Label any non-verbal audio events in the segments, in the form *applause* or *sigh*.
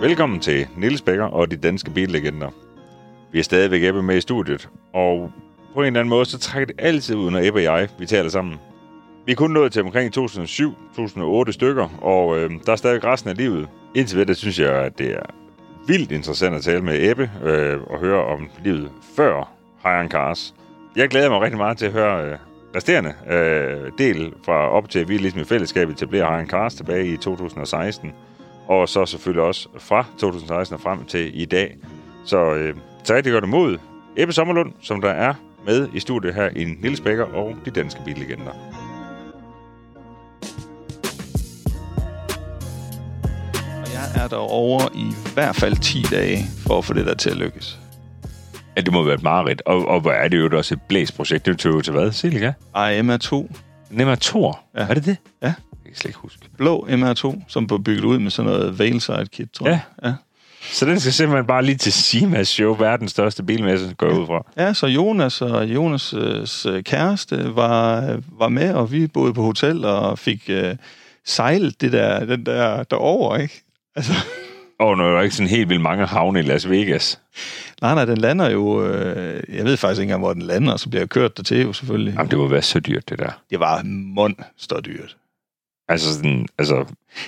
Velkommen til Niels Bækker og de danske billegender. Vi er stadigvæk Ebbe med i studiet, og på en eller anden måde, så trækker det altid ud, når Ebbe og jeg, vi taler sammen. Vi er kun nået til omkring 2007-2008 stykker, og øh, der er stadig resten af livet. Indtil videre synes jeg, at det er vildt interessant at tale med Ebbe øh, og høre om livet før Hire Cars. Jeg glæder mig rigtig meget til at høre øh, resterende øh, del fra op til, at vi ligesom i fællesskab etablerer Hire Cars tilbage i 2016. Og så selvfølgelig også fra 2016 og frem til i dag. Så øh, så rigtig godt imod Ebbe Sommerlund, som der er med i studiet her i Niels Bækker og de danske billegender. Jeg er der over i hvert fald 10 dage for at få det der til at lykkes. Ja, det må være et mareridt. Og, og hvor er det jo også et blæsprojekt. Det er jo til hvad? Silika? Ej, MR2. Nemmer Thor. Ja. Er det det? Ja. Kan slet ikke huske. Blå MR2, som blev bygget ud med sådan noget Valeside kit, tror jeg. Ja. Så den skal simpelthen bare lige til Simas show, verdens største bilmesse, går ud fra. Ja, så Jonas og Jonas' kæreste var, var med, og vi boede på hotel og fik øh, sejlet det der, den der derover, ikke? Altså, Og nu er der ikke sådan helt vildt mange havne i Las Vegas. nej, nej, den lander jo... Øh, jeg ved faktisk ikke engang, hvor den lander, og så bliver jeg kørt dertil jo selvfølgelig. Jamen, det må være så dyrt, det der. Det var monster dyrt. Altså sådan, altså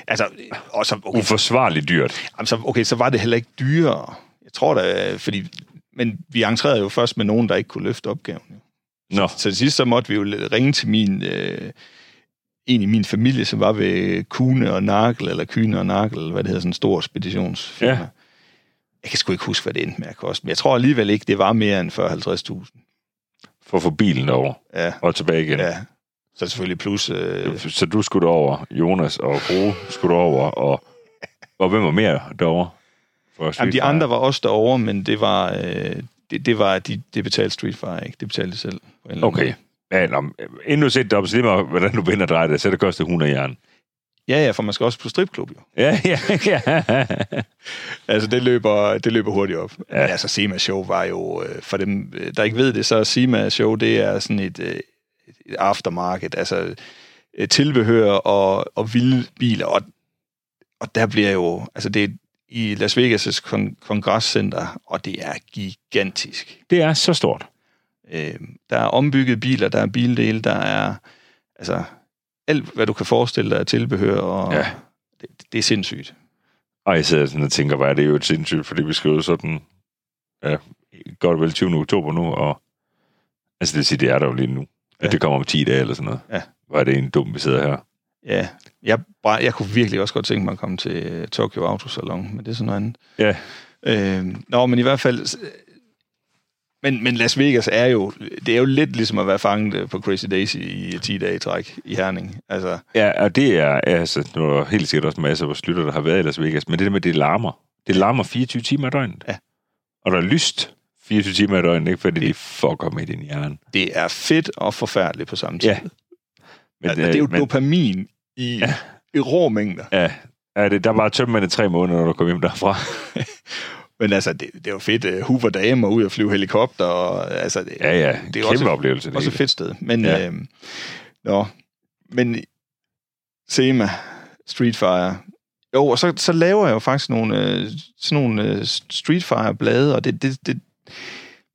Altså, og så, okay, uforsvarligt dyrt. Jamen, så, okay, så var det heller ikke dyrere. Jeg tror da, fordi... Men vi entrerede jo først med nogen, der ikke kunne løfte opgaven. Jo. Nå, Så til sidst så måtte vi jo ringe til min... Øh, en i min familie, som var ved Kune og Nakel, eller Kyne og Nakel, hvad det hedder, sådan en stor speditionsfirma. Ja. Jeg kan sgu ikke huske, hvad det endte med at koste, men jeg tror alligevel ikke, det var mere end 40-50.000. for at få bilen over Ja, og tilbage igen. ja. Så selvfølgelig plus... Øh, Så du skulle over, Jonas og Fro skulle over, og, og hvem var mere derovre? Jamen, de andre var også derovre, men det var... Øh, det, det var, de, det betalte Street Fighter ikke. Det betalte de selv. Okay. måde. Ja, nå, inden du sætter op, så lige meget, hvordan du vinder dreje det, så det koster 100 jern. Ja, ja, for man skal også på stripklub jo. Ja, ja, ja. *laughs* Altså, det løber, det løber hurtigt op. Ja. Men altså, Sema Show var jo, øh, for dem, øh, der ikke ved det, så Sema Show, det er sådan øh, et aftermarket, altså øh, tilbehør og, og vilde biler, og, og der bliver jo, altså det er i Las Vegas' kon- kongresscenter, og det er gigantisk. Det er så stort. Øh, der er ombygget biler, der er bildele, der er, altså, alt hvad du kan forestille dig af tilbehør, og Ja. det, det er sindssygt. Og jeg sidder sådan og tænker, hvad er det jo et sindssygt, fordi vi skriver sådan, ja, godt vel 20. oktober nu, og altså det vil sige, det er der jo lige nu. At Ja. det kommer om 10 dage eller sådan noget. Ja. Er det en dum, vi sidder her. Ja, jeg, bare, jeg kunne virkelig også godt tænke mig at komme til øh, Tokyo Autosalon, men det er sådan noget andet. Ja, Øh, nå, men i hvert fald... øh, Men, men Las Vegas er jo... Det er jo lidt ligesom at være fanget øh, på Crazy Daisy i 10 dage i træk i Herning. Altså, ja og det er, altså, nu er helt sikkert også masser af vores lytter, der har været i Las Vegas, men det der med, det larmer. Det larmer 24 timer i døgnet. Ja. Og der er lyst 24 timer i døgnet, ikke? Fordi de fucker med din hjerne. det er fedt og forfærdeligt på samme tid. Ja. Men, det er jo men, dopamin i, Ja. ja. i rå mængder. ja, ja det, der var tømme tre måneder, når du kom hjem derfra. *laughs* Men altså, det, det er jo fedt. Uh, Hoover damer ud og flyve helikopter. Og, altså, det, Ja, ja, det er kæmpe også, oplevelse. Det også et fedt sted. Men, Ja. ja. øh, nå, men Sema, Street Fire. Jo, og så, så laver jeg jo faktisk nogle, øh, sådan nogle øh, Street Fire-blade, og det, det, det,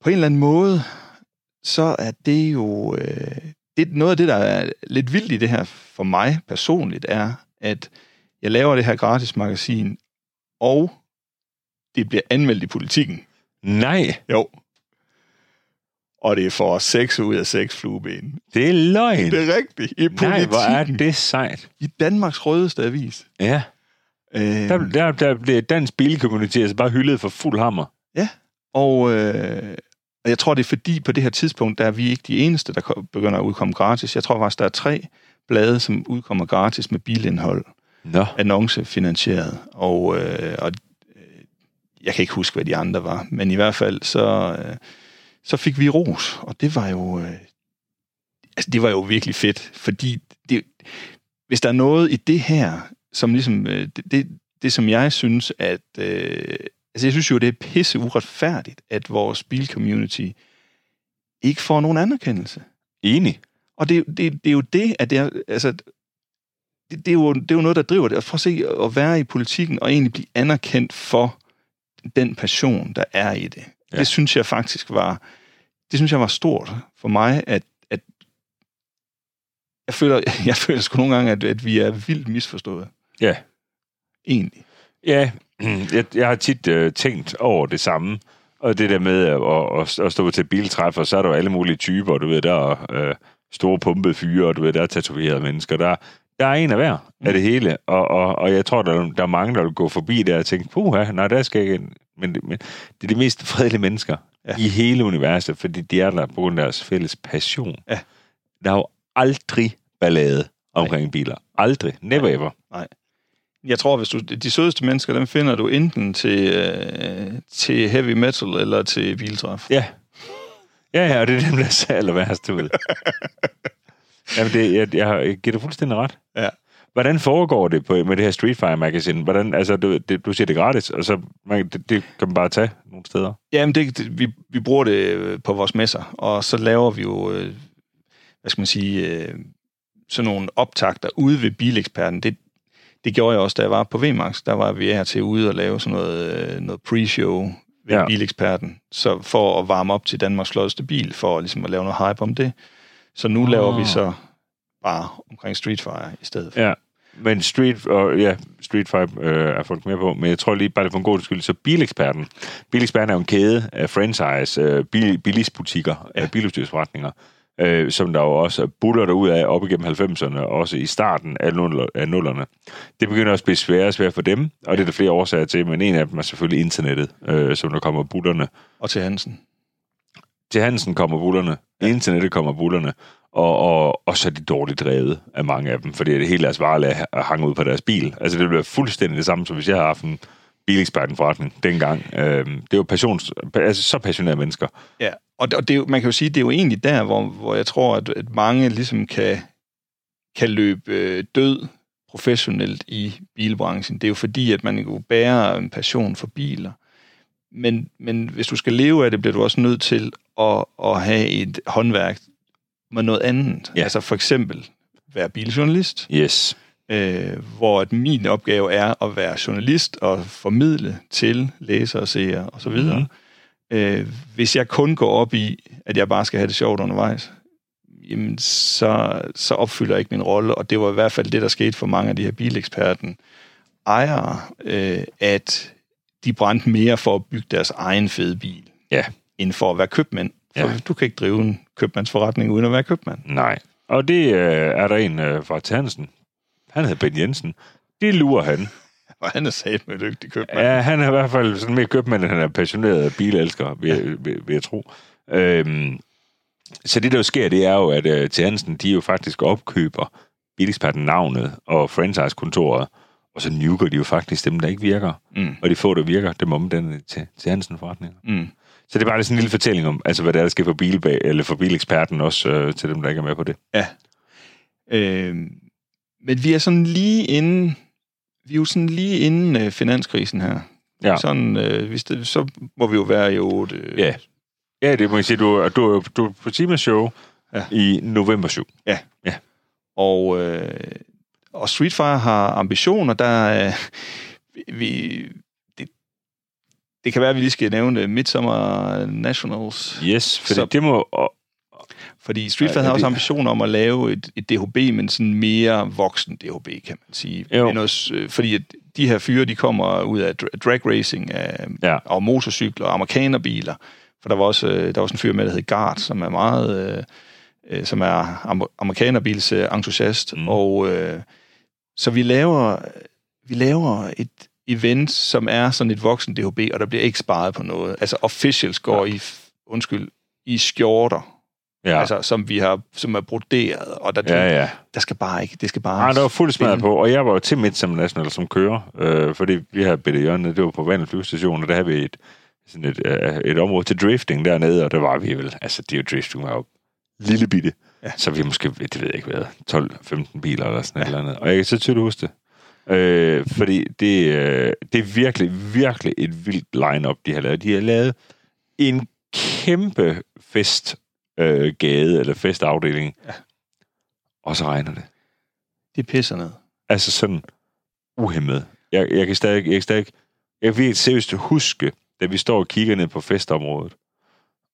på en eller anden måde, så er det jo... Øh, det, noget af det, der er lidt vildt i det her for mig personligt, er, at jeg laver det her gratis magasin, og det bliver anmeldt i politikken. Nej, Jo. Og det for 6 ud af 6 flueben. det er løgn. Det er rigtigt. I politikken. Nej, hvor er det sejt. I Danmarks rødeste avis. Ja, Øh, der, der, der bliver dansk bilcommunity altså bare hyldet for fuld hammer. Og, øh, og jeg tror, det er fordi, på det her tidspunkt, der er vi ikke de eneste, der begynder at udkomme gratis. Jeg tror faktisk, der er tre blade, som udkommer gratis med bilindhold, Nå. annoncefinansieret. Og, øh, og øh, jeg kan ikke huske, hvad de andre var, men i hvert fald, så, øh, så fik vi ros, og det var jo... Øh, altså, det var jo virkelig fedt, fordi det, hvis der er noget i det her, som ligesom, øh, det, det, det som jeg synes, at, øh, altså jeg synes jo, det er pisse uretfærdigt, at vores bilcommunity ikke får nogen anerkendelse. Enig. Og det, det, det er jo det, at det er, altså, det, det, er jo, det er jo noget, der driver det. Og prøv at se at være i politikken og egentlig blive anerkendt for den passion, der er i det. Ja. Det synes jeg faktisk var, det synes jeg var stort for mig, at, at jeg føler, *laughs* jeg føler sgu nogle gange, at, at vi er vildt misforstået. Ja. Egentlig. Ja, *clears throat* jeg, jeg har tit øh, tænkt over det samme. Og det der med at, at, at stå til biltræffer, så er der jo alle mulige typer, du ved, der er øh, store pumpede fyre, og du ved, der er tatoverede mennesker, der, der er en af hver af det hele, og, og, og jeg tror, der, der er mange, der vil gå forbi der og tænke, puha, nej, der skal ikke men, men det er de mest fredelige mennesker ja. i hele universet, fordi de er der på grund af deres fælles passion. Ja. Der er jo aldrig ballade omkring Nej. biler. Aldrig. Never Nej. ever. Nej. Jeg tror, hvis du, de sødeste mennesker, dem finder du enten til, øh, til heavy metal eller til biltræf. Ja. Ja, ja, og det er dem, der ser aller værst ud. *laughs* Jamen, det, jeg, jeg, giver dig fuldstændig ret. Ja. Hvordan foregår det på, med det her Street Fighter Magazine? Hvordan, altså, du, det, du siger det gratis, og så man, det, det kan man bare tage nogle steder. Jamen, det, det, vi, vi bruger det øh, på vores messer, og så laver vi jo, øh, hvad skal man sige, øh, sådan nogle optagter ude ved bileksperten. Det, det gjorde jeg også, da jeg var på VMAX. Der var vi her til ude og lave sådan noget, noget pre-show ved ja. bileksperten, så for at varme op til Danmarks flotteste bil, for ligesom at lave noget hype om det. Så nu oh. laver vi så bare omkring Street Fighter i stedet for. Ja, men Street, og ja, Street Fighter øh, er folk mere på, men jeg tror lige bare det for en god skyld, så Bileksperten. Bileksperten er jo en kæde af franchise, øh, bil, bilisbutikker, ja. biludstyrsforretninger, øh, som der jo også buller ud af op igennem 90'erne, også i starten af, nuller, af nullerne. Det begynder også at blive sværere og sværere for dem, og det er der flere årsager til, men en af dem er selvfølgelig internettet, øh, som der kommer bullerne. Og til Hansen. Til Hansen kommer bullerne, ja. internettet kommer bullerne, og, og, og så er de dårligt drevet af mange af dem, fordi det hele deres varelag hang ud på deres bil. Altså det bliver fuldstændig det samme, som hvis jeg havde haft en bileksperten forretning dengang. Øh, det jo passions, altså, så passionerede mennesker. Ja, og det, og det, man kan jo sige, det er jo egentlig der, hvor, hvor jeg tror, at, at mange ligesom kan, kan løbe øh, død professionelt i bilbranchen. Det er jo fordi, at man jo bærer en passion for biler. Men, men hvis du skal leve af det, bliver du også nødt til at, at have et håndværk, med noget andet. Ja. Altså for eksempel være biljournalist. Yes. Øh, hvor at min opgave er at være journalist og formidle til læsere og seere osv. Mm-hmm. Øh, hvis jeg kun går op i, at jeg bare skal have det sjovt undervejs, jamen så, så opfylder jeg ikke min rolle, og det var i hvert fald det, der skete for mange af de her bileksperten ejere, øh, at de brændte mere for at bygge deres egen fede bil, ja. end for at være købmænd. For ja. du kan ikke drive en købmandsforretning uden at være købmand. Nej. Og det øh, er der en øh, fra Tansen. Han hedder Ben Jensen. Det lurer han. *laughs* Og han er sat med dygtig købmand. Ja, han er i hvert fald sådan mere købmand, end han er passioneret bilelsker, vil, ja. vil, vil jeg tro. Øhm, så det, der jo sker, det er jo, at øh, til Hansen, de jo faktisk opkøber bileksperten navnet og franchise-kontoret, og så nuker de jo faktisk dem, der ikke virker. Mm. Og de få, der virker, dem om den til, til Hansen forretninger. Mm. Så det er bare sådan en lille fortælling om, altså hvad der, er, der sker for, bilbag, eller for bileksperten også, øh, til dem, der ikke er med på det. Ja. Øh, men vi er sådan lige inden, vi er jo sådan lige inden øh, finanskrisen her. Ja. Sådan, øh, hvis det, så må vi jo være i 8. Øh, ja. Ja, det må jeg sige. Du, du, du er på Timas Show ja. i november 7. Ja. ja. Og, øh, og Street Fighter har ambitioner, der øh, vi, det kan være, at vi lige skal nævne Midsummer Nationals. Yes, fordi så, det må... Fordi Street Fighter ja, har også ambitioner om at lave et, et DHB, men sådan mere voksen DHB, kan man sige. Men også, øh, fordi at de her fyre, de kommer ud af drag racing af, ja. og motorcykler og amerikanerbiler. For der var også, øh, der var også en fyr med, der hed Gart, som er meget... Øh, øh som er amerikanerbils entusiast. Mm. Og øh, så vi laver, vi laver et, event, som er sådan et voksen DHB, og der bliver ikke sparet på noget. Altså officials går ja. i, undskyld, i skjorter, Ja. Altså, som vi har, som er broderet, og der, ja, ja. der skal bare ikke, det skal bare... Nej, der var fuldt smadret på, og jeg var jo til Midsummer National som kører, øh, fordi vi har bedt hjørnet, det var på Vandel flyvestation, og der havde vi et, sådan et, øh, et område til drifting dernede, og der var vi vel, altså det er jo drifting var jo lille bitte, ja. så vi måske, det ved jeg ikke hvad, 12-15 biler eller sådan ja. eller andet, og jeg kan så tydeligt huske det. Øh, fordi det, øh, det er virkelig, virkelig et vildt line-up, de har lavet. De har lavet en kæmpe fest øh, gade, eller festafdeling. Ja. Og så regner det. Det pisser ned. Altså sådan uhemmet. Jeg, jeg kan stadig, jeg kan stadig, jeg virkelig seriøst huske, da vi står og kigger ned på festområdet,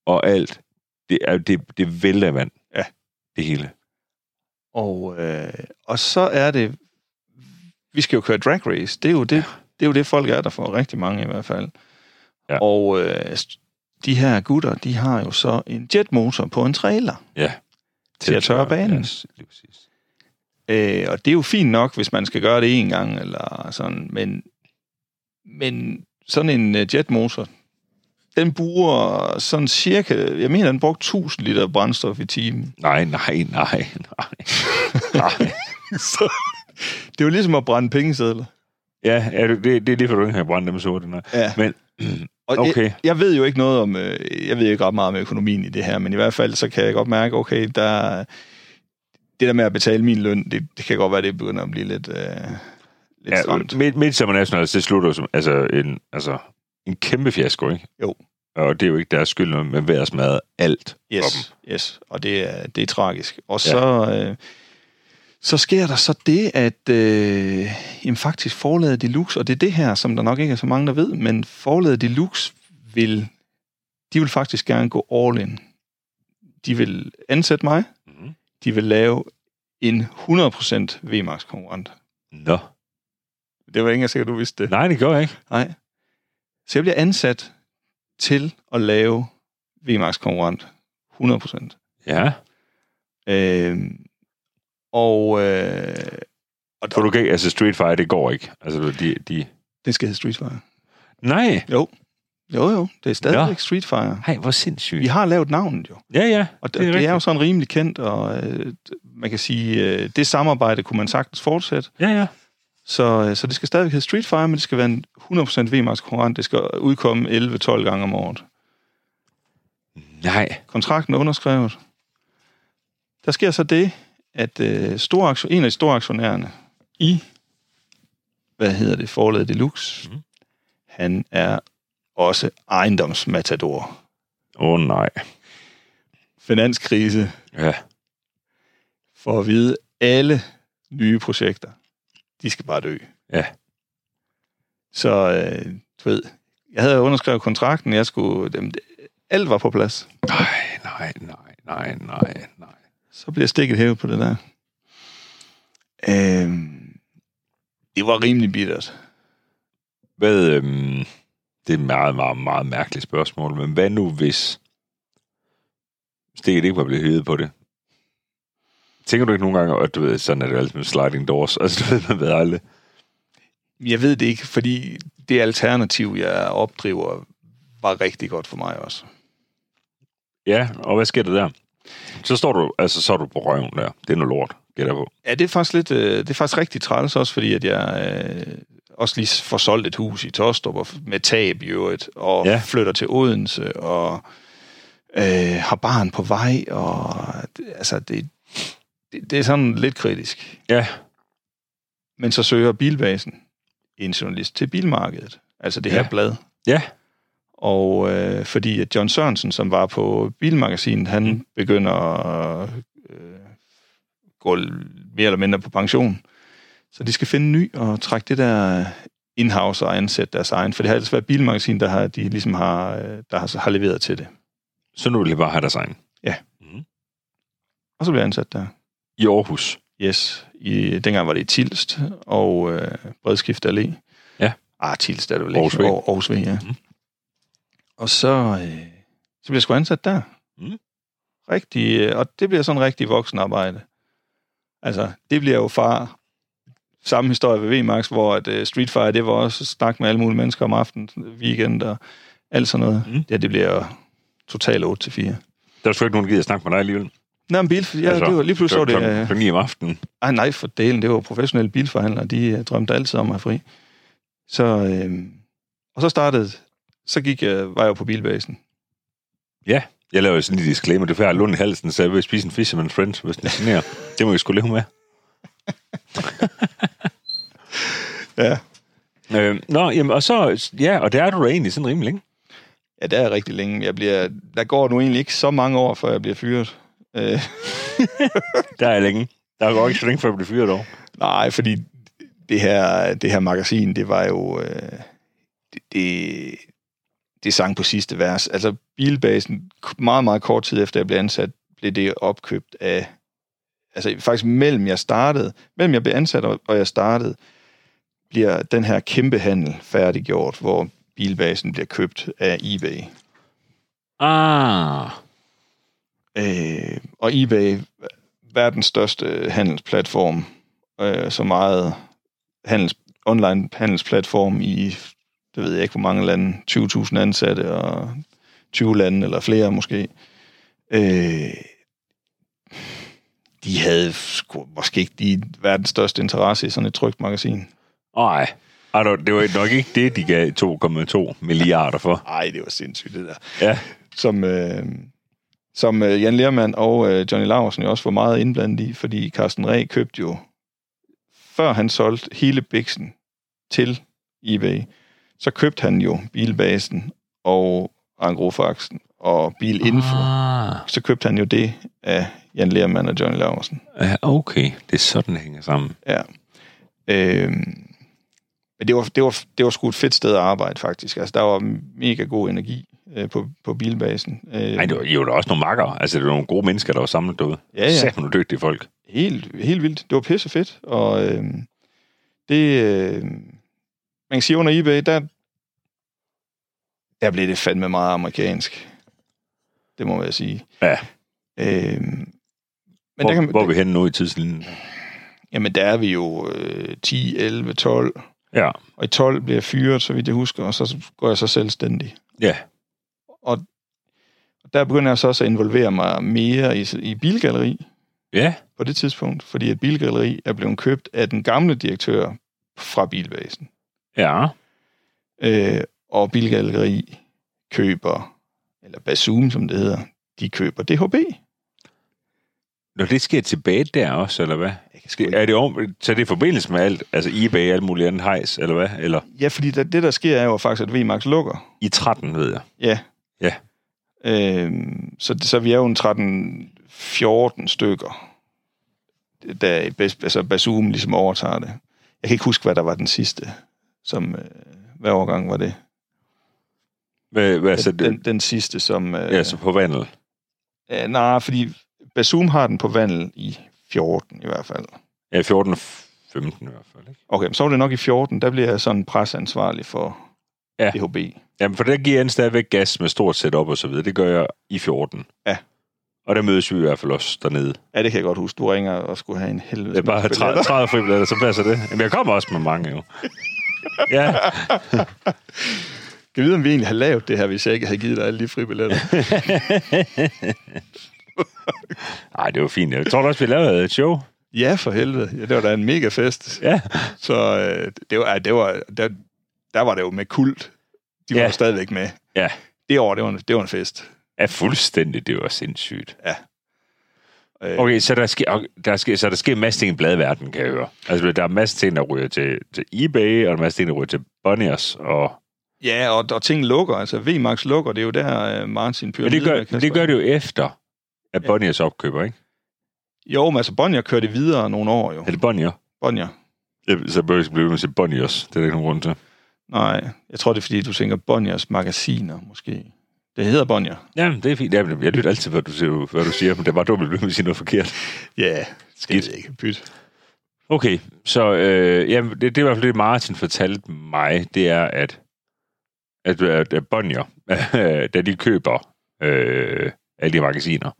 og alt, det er det, det vælter af vand. Ja. Det hele. Og, øh, og så er det... Vi skal jo køre drag race. Det er jo det, ja. det, er jo det folk er der for. Rigtig mange i hvert fald. Ja. Og øh, de her gutter, de har jo så en jetmotor på en trailer Ja. til at tørre banen. Yes, lige præcis. Øh, og det er jo fint nok, hvis man skal gøre det en gang, eller sådan, men, men sådan en øh, jetmotor, den bruger sådan cirka, jeg mener, den brugte 1000 liter brændstof i timen. Nej, nej, nej, nej. *laughs* nej. Så det er jo ligesom at brænde pengesedler. Ja, er det, det, er lige for, du ikke har brændt dem sorte. Nej. Ja. Men, *clears throat* Og Okay. jeg, jeg ved jo ikke noget om, øh, jeg ved ikke ret meget om økonomien i det her, men i hvert fald så kan jeg godt mærke, okay, der, det der med at betale min løn, det, det kan godt være, det begynder at blive lidt, øh, lidt ja, stramt. midt, Midsummer Nationals, det slutter som altså en, altså, en kæmpe fiasko, ikke? Jo. Og det er jo ikke deres skyld, men ved at smadre alt. Yes, yes. Og det er, det er tragisk. Og så, øh, så sker der så det, at øh, jamen faktisk forladet Deluxe, og det er det her, som der nok ikke er så mange, der ved, men forladet Deluxe vil, de vil faktisk gerne gå all in. De vil ansætte mig, Mhm. de vil lave en 100% VMAX konkurrent. Nå. Det var ikke sikkert, du vidste det. Nej, det gør jeg ikke. Nej. Så jeg bliver ansat til at lave VMAX konkurrent 100%. Ja. Øh, og, øh, og For du kan ikke, altså Street Fighter, det går ikke. Altså, de, de... det skal hedde Street Fighter. Nej. Jo. Jo, jo. Det er stadigvæk Ja. Street Fighter. Nej, hvor sindssygt. Vi har lavet navnet jo. Ja, ja. Og det, Det er det, det er jo sådan rimelig kendt, og øh, man kan sige, øh, det samarbejde kunne man sagtens fortsætte. Ja, ja. Så, øh, så det skal stadigvæk hedde Street Fighter, men det skal være en 100% VMAX konkurrent. Det skal udkomme 11-12 gange om året. Nej. kontrakten er underskrevet. Der sker så det, at øh, store en af de store aktionærerne i, hvad hedder det, forladet Deluxe, mm. han er også ejendomsmatador. Åh, oh, nej. Finanskrise Ja. for at vide alle nye projekter. De skal bare dø. Ja. Så, øh, du ved, jeg havde underskrevet kontrakten, jeg skulle, dem, alt var på plads. Nej, nej, nej, nej, nej, nej. Så bliver stikket hævet på det der. Øhm, det var rimelig bittert. Hvad, øhm, det er et meget, meget, meget mærkeligt spørgsmål, men hvad nu hvis stikket ikke var blevet hævet på det? Tænker du ikke nogle gange, at du ved, sådan er det altid med sliding doors, altså du ved, man ved aldrig. Jeg ved det ikke, fordi det alternativ, jeg opdriver, var rigtig godt for mig også. Ja, og hvad sker der der? Så står du, altså så er du på røven der. Det er noget lort, gætter på. Ja, det er faktisk lidt, øh, det er faktisk rigtig træls også, fordi at jeg øh, også lige får solgt et hus i Tostrup og med tab i øvrigt, og Ja. ja. flytter til Odense, og øh, har barn på vej, og det, altså det, det, det er sådan lidt kritisk. Ja, Men så søger Bilbasen en journalist til bilmarkedet, altså det her Ja. blad. ja, Og øh, fordi at John Sørensen, som var på Bilmagasinet, han Mm. mm. begynder at øh, gå mere eller mindre på pension. Så de skal finde en ny og trække det der in-house og ansætte deres egen. For det har ellers været Bilmagasin, der har, de ligesom har, øh, der har, har leveret til det. så nu vil jeg bare have deres egen. Og så bliver jeg ansat der. I Aarhus. Yes. I, dengang var det i Tilst og øh, Bredskift Allé. Ja. Ah, Tilst er det vel Aarhus ikke. V. Aar- Aarhus V, ja. Mhm. Og så, øh, så bliver jeg sgu ansat der. Mhm. Rigtig, øh, og det bliver sådan rigtig voksenarbejde. Altså, det bliver jo far samme historie ved VMAX, hvor at, uh, Street Fighter, det var også snak med alle mulige mennesker om aftenen, weekend og alt sådan noget. Mm. Ja, det bliver jo totalt 8 til 4. Der er sgu ikke nogen, der gider at snakke med dig alligevel. Nej, men bil, ja, altså, det var lige pludselig, så det... øh, klokken 9 om aftenen. ej, nej, for delen, det var professionelle bilforhandlere, de øh, drømte altid om at have fri. Så, øh, og så startede, så gik jeg, var jeg jo på bilbasen. Ja, jeg laver jo sådan en disclaimer. Det er færdigt lund i halsen, så jeg vil spise en Fisherman Friends, hvis den er generer. Det må jeg sgu leve med. *laughs* Ja. Øh, nå, jamen, og så, ja, og der er du da egentlig sådan rimelig længe. Ja, det er rigtig længe. Jeg bliver, der går nu egentlig ikke så mange år, før jeg bliver fyret. Øh, *laughs* Der er længe. Der går ikke så længe, før jeg bliver fyret over. nej, fordi det her, det her magasin, det var jo... Øh, det, det, det sang på sidste vers. Altså, bilbasen, meget, meget kort tid efter jeg blev ansat, blev det opkøbt af... Altså, faktisk mellem jeg startede, mellem jeg blev ansat og jeg startede, bliver den her kæmpe handel færdiggjort, hvor bilbasen bliver købt af eBay. Ah. Øh, og eBay, verdens største handelsplatform, øh, så meget handels, online handelsplatform i, det ved jeg ikke hvor mange lande, 20.000 ansatte og 20 lande eller flere måske. Øh, de havde sgu, måske ikke de verdens største interesse i sådan et trygt magasin. Nej. Altså, det var nok ikke det, de gav 2,2 milliarder for. Nej, det var sindssygt, det der. Ja. Som, øh, som øh, Jan Lermand og øh, Johnny Laursen jo også var meget indblandet i, fordi Carsten Reh købte jo, før han solgte hele Bixen til eBay, så købte han jo Bilbasen og Angrofaxen og Bilinfo. Ah. Så købte han jo det af Jan Lermand og Johnny Laursen. Ja, okay. Det er sådan, det hænger sammen. Ja. Øhm, men det var, det, var, det var sgu et fedt sted at arbejde, faktisk. Altså, der var mega god energi øh, på, på bilbasen. Øh, Nej, det var, da også nogle makker. Altså, det var nogle gode mennesker, der var samlet derude. Ja, ja. Sæt nogle dygtige folk. helt, helt vildt. Det var pisse fedt. Og øh, det... Øh, man kan sige, under eBay, der, der blev det fandme meget amerikansk. Det må jeg sige. Ja. Øh, men Hvor, der kan, hvor er vi henne nu i tidslinjen? Jamen, der er vi jo øh, 10, 11, 12. Ja. Og i 12 bliver jeg fyret, så vidt jeg husker, og så går jeg så selvstændig. Ja. Og der begynder jeg så også at involvere mig mere i, i bilgalleri Ja. på det tidspunkt, fordi et bilgalleri er blevet købt af den gamle direktør fra Bilbasen. Ja. Øh, og bilgalleri køber, eller Basum, som det hedder, de køber DHB. Når det sker tilbage der også, eller hvad? Det, er det om, så det er forbindelse med alt, altså eBay, alt muligt andet hejs, eller hvad? Eller Ja, fordi der, det, der sker, er jo faktisk, at VMAX lukker. i 13, ved jeg. Ja. Ja. Øhm, så, så vi er jo en 13-14 stykker, da Bas- altså Basum ligesom overtager det. Jeg kan ikke huske, hvad der var den sidste. Som, øh, hvad årgang var det? Hvad, hvad så den, den, den sidste, som... Øh, Ja, så på vandel. øh, nej, fordi Basum har den på vandel i 14 i hvert fald. Ja, 14 og 15 i hvert fald, ikke? Okay, men så var det nok i 14, der bliver jeg sådan presansvarlig for Ja. DHB. Jamen, for der giver jeg en stadigvæk gas med stort setup og så videre. Det gør jeg i 14. Ja. Og der mødes vi i hvert fald også dernede. Ja, det kan jeg godt huske. Du ringer og skulle have en helvede. Det er bare 30, 30 fribilletter, så passer det. Jamen, jeg kommer også med mange, jo. *laughs* *laughs* Ja, Kan vi vide, om vi egentlig har lavet det her, hvis jeg ikke havde givet dig alle de fribilletter? *laughs* Ej, det var fint. Jeg tror da også, vi lavede et show. ja, for helvede. Ja, det var da en mega fest. Ja. Så øh, det var, ja, det var, der, der var det jo med kult. De var Ja. stadigvæk med. Ja. Det år, det var en, det var en fest. Ja, fuldstændig. Det var sindssygt. Øh, Okay, så der sker, der sker, så der sker en masse ting i bladverdenen, kan jeg høre. Altså, der er en masse ting, der ryger til, til eBay, og der er en masse ting, der ryger til Bonniers, og... Ja, og, og ting lukker. Altså, VMAX lukker. Det er jo der, uh, Martin Men Pyramide... det gør, men det gør det jo efter, at Ja. Bonniers opkøber, ikke? Jo, men altså, Bonnier kørte videre nogle år jo. Er det Bonnier? Bonnier. Jeg, så bør jeg blive med at sige Bonniers. Det er der ikke nogen grund til. Nej, jeg tror, det er, fordi du tænker Bonniers magasiner, måske. Det hedder Bonnier. Jamen, det er fint. Jamen, jeg lytter altid, hvad du siger, hvad du siger men det var dumt, at med at sige noget forkert. Ja, yeah, Skidt. skidt. ikke. Pyt. Okay, så øh, jamen, det, det er i hvert fald det, Martin fortalte mig, det er, at, at, at, at Bonnier, *laughs* da de køber øh, alle de magasiner,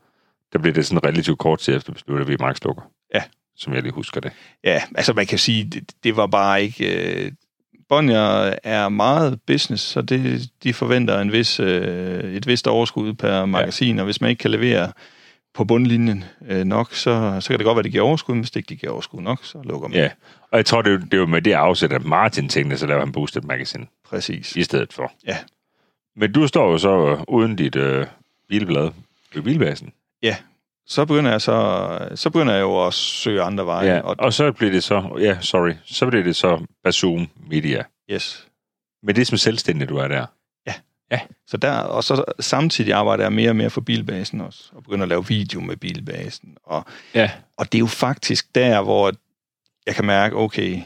der bliver det sådan relativt kort tid efter besluttet, at vi Max lukker. Ja. Som jeg lige husker det. Ja, altså man kan sige, det, det var bare ikke... Øh, Bonnier er meget business, så det, de forventer en vis, øh, et vist overskud per magasin, og hvis man ikke kan levere på bundlinjen øh, nok, så, så kan det godt være, at det giver overskud, men hvis det ikke giver overskud nok, så lukker man. Ja, og jeg tror, det, er jo- det er jo med det afsæt, at Martin tænkte, så laver han Boosted Magazine Præcis. i stedet for. Ja. Men du står jo så uden dit øh, bilblad ved bilbasen. Så begynder jeg så, så begynder jeg jo at søge andre veje. Ja, Og, og så bliver det så, ja, sorry, så bliver det så Basum Media. yes. Men det er som selvstændig, du er der. Så der, og så samtidig arbejder jeg mere og mere for bilbasen også, og begynder at lave video med bilbasen. Og, Ja. og det er jo faktisk der, hvor jeg kan mærke, okay,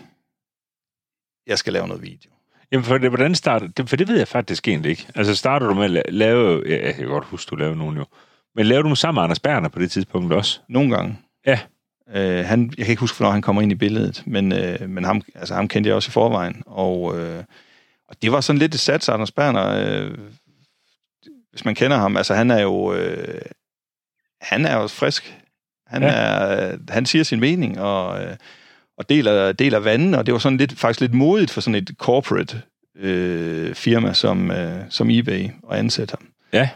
jeg skal lave noget video. Jamen, for det, hvordan starter det? For det ved jeg faktisk egentlig ikke. Altså, starter du med at la- lave... Ja, jeg kan godt huske, du lavede nogen jo. Men lavede du sammen med Anders Berner på det tidspunkt også? Nogle gange. Ja. Øh, han, jeg kan ikke huske, hvornår han kommer ind i billedet, men, øh, men ham, altså, ham kendte jeg også i forvejen. Og, øh, og det var sådan lidt et sats, Anders Berner. Øh, hvis man kender ham, altså han er jo... Øh, han er jo frisk. Han, Ja. er, han siger sin mening, og, øh, og deler, deler vandet, og det var sådan lidt, faktisk lidt modigt for sådan et corporate øh, firma som, øh, som eBay at ansætte ham. Ja.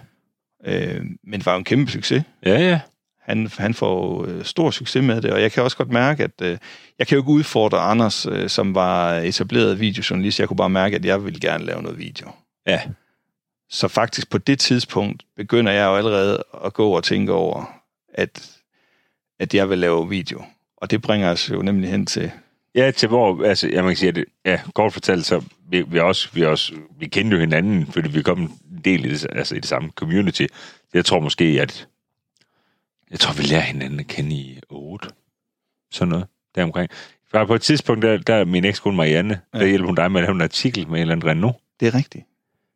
Øh, men var jo en kæmpe succes Ja, ja. han, han får øh, stor succes med det, og jeg kan også godt mærke, at øh, jeg kan jo ikke udfordre Anders, øh, som var etableret videojournalist. Jeg kunne bare mærke, at jeg ville gerne lave noget video. Ja. Så faktisk på det tidspunkt begynder jeg jo allerede at gå og tænke over, at, at jeg vil lave video. Og det bringer os jo nemlig hen til... Ja, til hvor, altså, jeg man kan sige, at det, ja, kort fortalt, så vi, vi, også, vi, også, vi kendte jo hinanden, fordi vi kom en del i det, altså i det samme community. Jeg tror måske, at jeg tror, vi lærer hinanden at kende i 8. Sådan noget, deromkring. For på et tidspunkt, der, der er min ekskone Marianne, ja. der Ja. hjælper hun dig med at lave en artikel med en eller anden Renault. Det er rigtigt.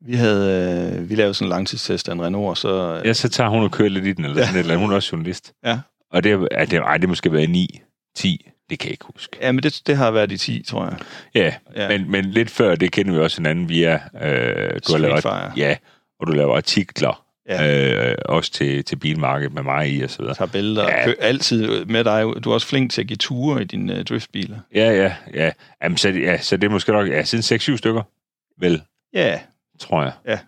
Vi havde øh, vi lavede sådan en langtidstest af en Renault, og så... Øh, Ja, så tager hun og kører lidt i den, eller Ja. sådan et eller andet. Hun er også journalist. Ja. Og det, er, det, ej, det måske være 9, 10, det kan jeg ikke huske. ja, men det, det har været i 10, tror jeg. Ja, Ja. Men, men lidt før, det kender vi også hinanden via... Øh, du har lavet, Streetfire. ja, og du laver artikler, Ja. øh, også til, til bilmarkedet med mig i og så videre. tager billeder. Ja. Ja. Altid med dig. Du er også flink til at give ture i dine uh, driftbiler. Ja, ja, ja. Jamen, så, ja, så det er måske nok ja, siden 6-7 stykker, vel, Ja, tror jeg. Ja.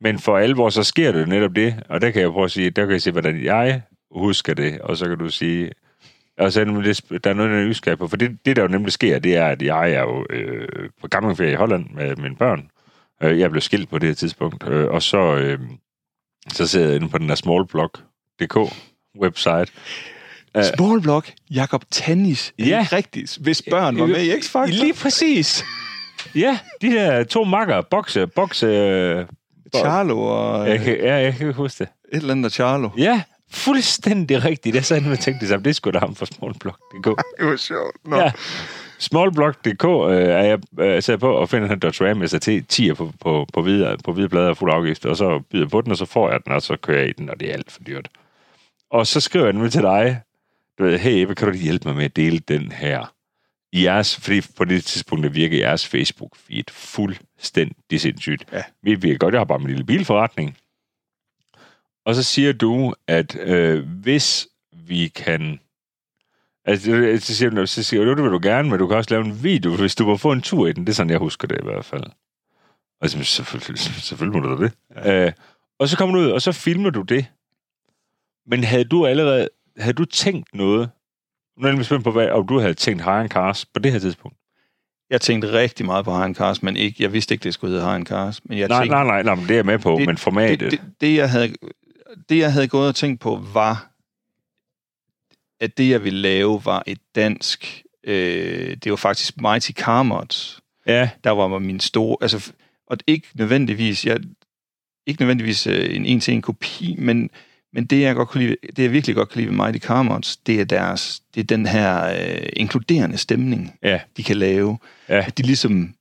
Men for alvor, så sker det netop det, og der kan jeg prøve at sige, der kan jeg se, hvordan jeg husker det, og så kan du sige, og så er lidt- der er noget, der er nysgerrig på, for det, det, der jo nemlig sker, det er, at jeg er jo øh, på campingferie i Holland med mine børn. Øh, jeg blev skilt på det her tidspunkt, øh, og så, øh, så sidder jeg inde på den der smallblog.dk website. Uh, Small Block, Jakob Tannis. Det Ja. ikke rigtigt? Hvis børn var med i X-Factor. Lige præcis. Ja, de der to makker, bokse, bokse... Øh, Charlo og jeg øh, kan, ja, jeg kan huske det. et eller andet Charlo. Ja, fuldstændig rigtigt. Jeg sad og tænkte det samme. Det skulle da ham fra smallblog.dk. Det *laughs* var sjovt. Nå. Ja. Smallblog.dk øh, er jeg øh, sad på og finder her Dodge Ram SRT 10 på, på, på, hvide, på hvide plader og fuld afgift, og så byder på den, og så får jeg den, og så kører jeg i den, og det er alt for dyrt. Og så skriver jeg nemlig til dig, du ved, hey Ebbe, kan du lige hjælpe mig med at dele den her? I jeres, fordi på det tidspunkt, der virker jeres Facebook-feed fuldstændig sindssygt. Ja. Vi virker godt, jeg har bare min lille bilforretning. Og så siger du, at øh, hvis vi kan... Altså, så siger, du, så siger du, det vil du gerne, men du kan også lave en video, hvis du må få en tur i den. Det er sådan, jeg husker det i hvert fald. Og så, selvfølgelig, selvfølgelig må du det. Ja. Øh, og så kommer du ud, og så filmer du det. Men havde du allerede, havde du tænkt noget? Nu er jeg spændt på, hvad, om du havde tænkt High Cars på det her tidspunkt. Jeg tænkte rigtig meget på Hein Cars, men ikke, jeg vidste ikke, det skulle hedde Hein Cars. Men jeg Nej, tænkte, nej, nej, nej, men det er jeg med på, Det- men formatet. det, det, det, jeg havde, det, jeg havde gået og tænkt på, var, at det, jeg ville lave, var et dansk... Øh, det var faktisk Mighty Car Mods. ja, der var min store, altså, og ikke nødvendigvis, jeg, ikke nødvendigvis øh, en en-til-en kopi, men, men det, jeg godt kunne lide, det, jeg virkelig godt kan lide ved Mighty Carmods, det er deres, det er den her øh, inkluderende stemning, ja, de kan lave. Ja. At de ligesom,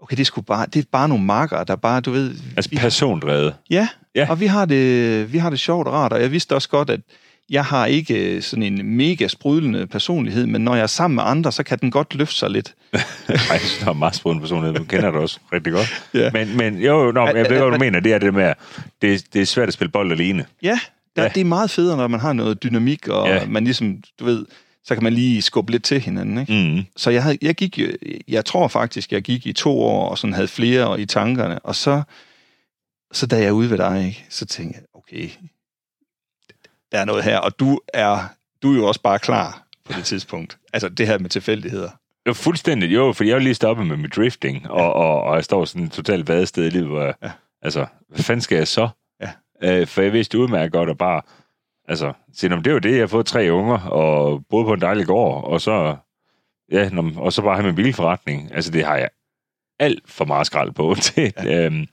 okay, det er bare, det er bare nogle markere, der bare, du ved... altså persondrevet. ja, Ja. ja, og vi har, det, vi har det sjovt og rart, og jeg vidste også godt, at jeg har ikke sådan en mega sprudlende personlighed, men når jeg er sammen med andre, så kan den godt løfte sig lidt. *laughs* Ej, jeg synes, der er meget sprudende personlighed. Du kender det også rigtig godt. Ja. Men, men jo, jo, nå, jeg ved, hvad du mener. Det er det med, det, det er svært at spille bold alene. Ja, der, Ja. det er meget federe, når man har noget dynamik, og Ja. man ligesom, du ved, så kan man lige skubbe lidt til hinanden, ikke? Mm. Så jeg, havde, jeg gik, jo- jeg tror faktisk, jeg gik i to år, og sådan havde flere i tankerne, og så, så da jeg er ude ved dig, ikke, så tænkte jeg, okay, der er noget her, og du er, du er jo også bare klar på det tidspunkt. Altså det her med tilfældigheder. Jo, fuldstændig. Jo, for jeg er jo lige stoppet med mit drifting, og, og, og jeg står sådan et totalt vadested i livet, hvor jeg, Ja. altså, hvad fanden skal jeg så? Ja. Øh, for jeg vidste udmærket godt, at bare, altså, se, det er jo det, jeg har fået tre unger, og boet på en dejlig gård, og så, ja, og så bare have min bilforretning. Altså, det har jeg alt for meget skrald på *laughs* til. Ja. Øhm,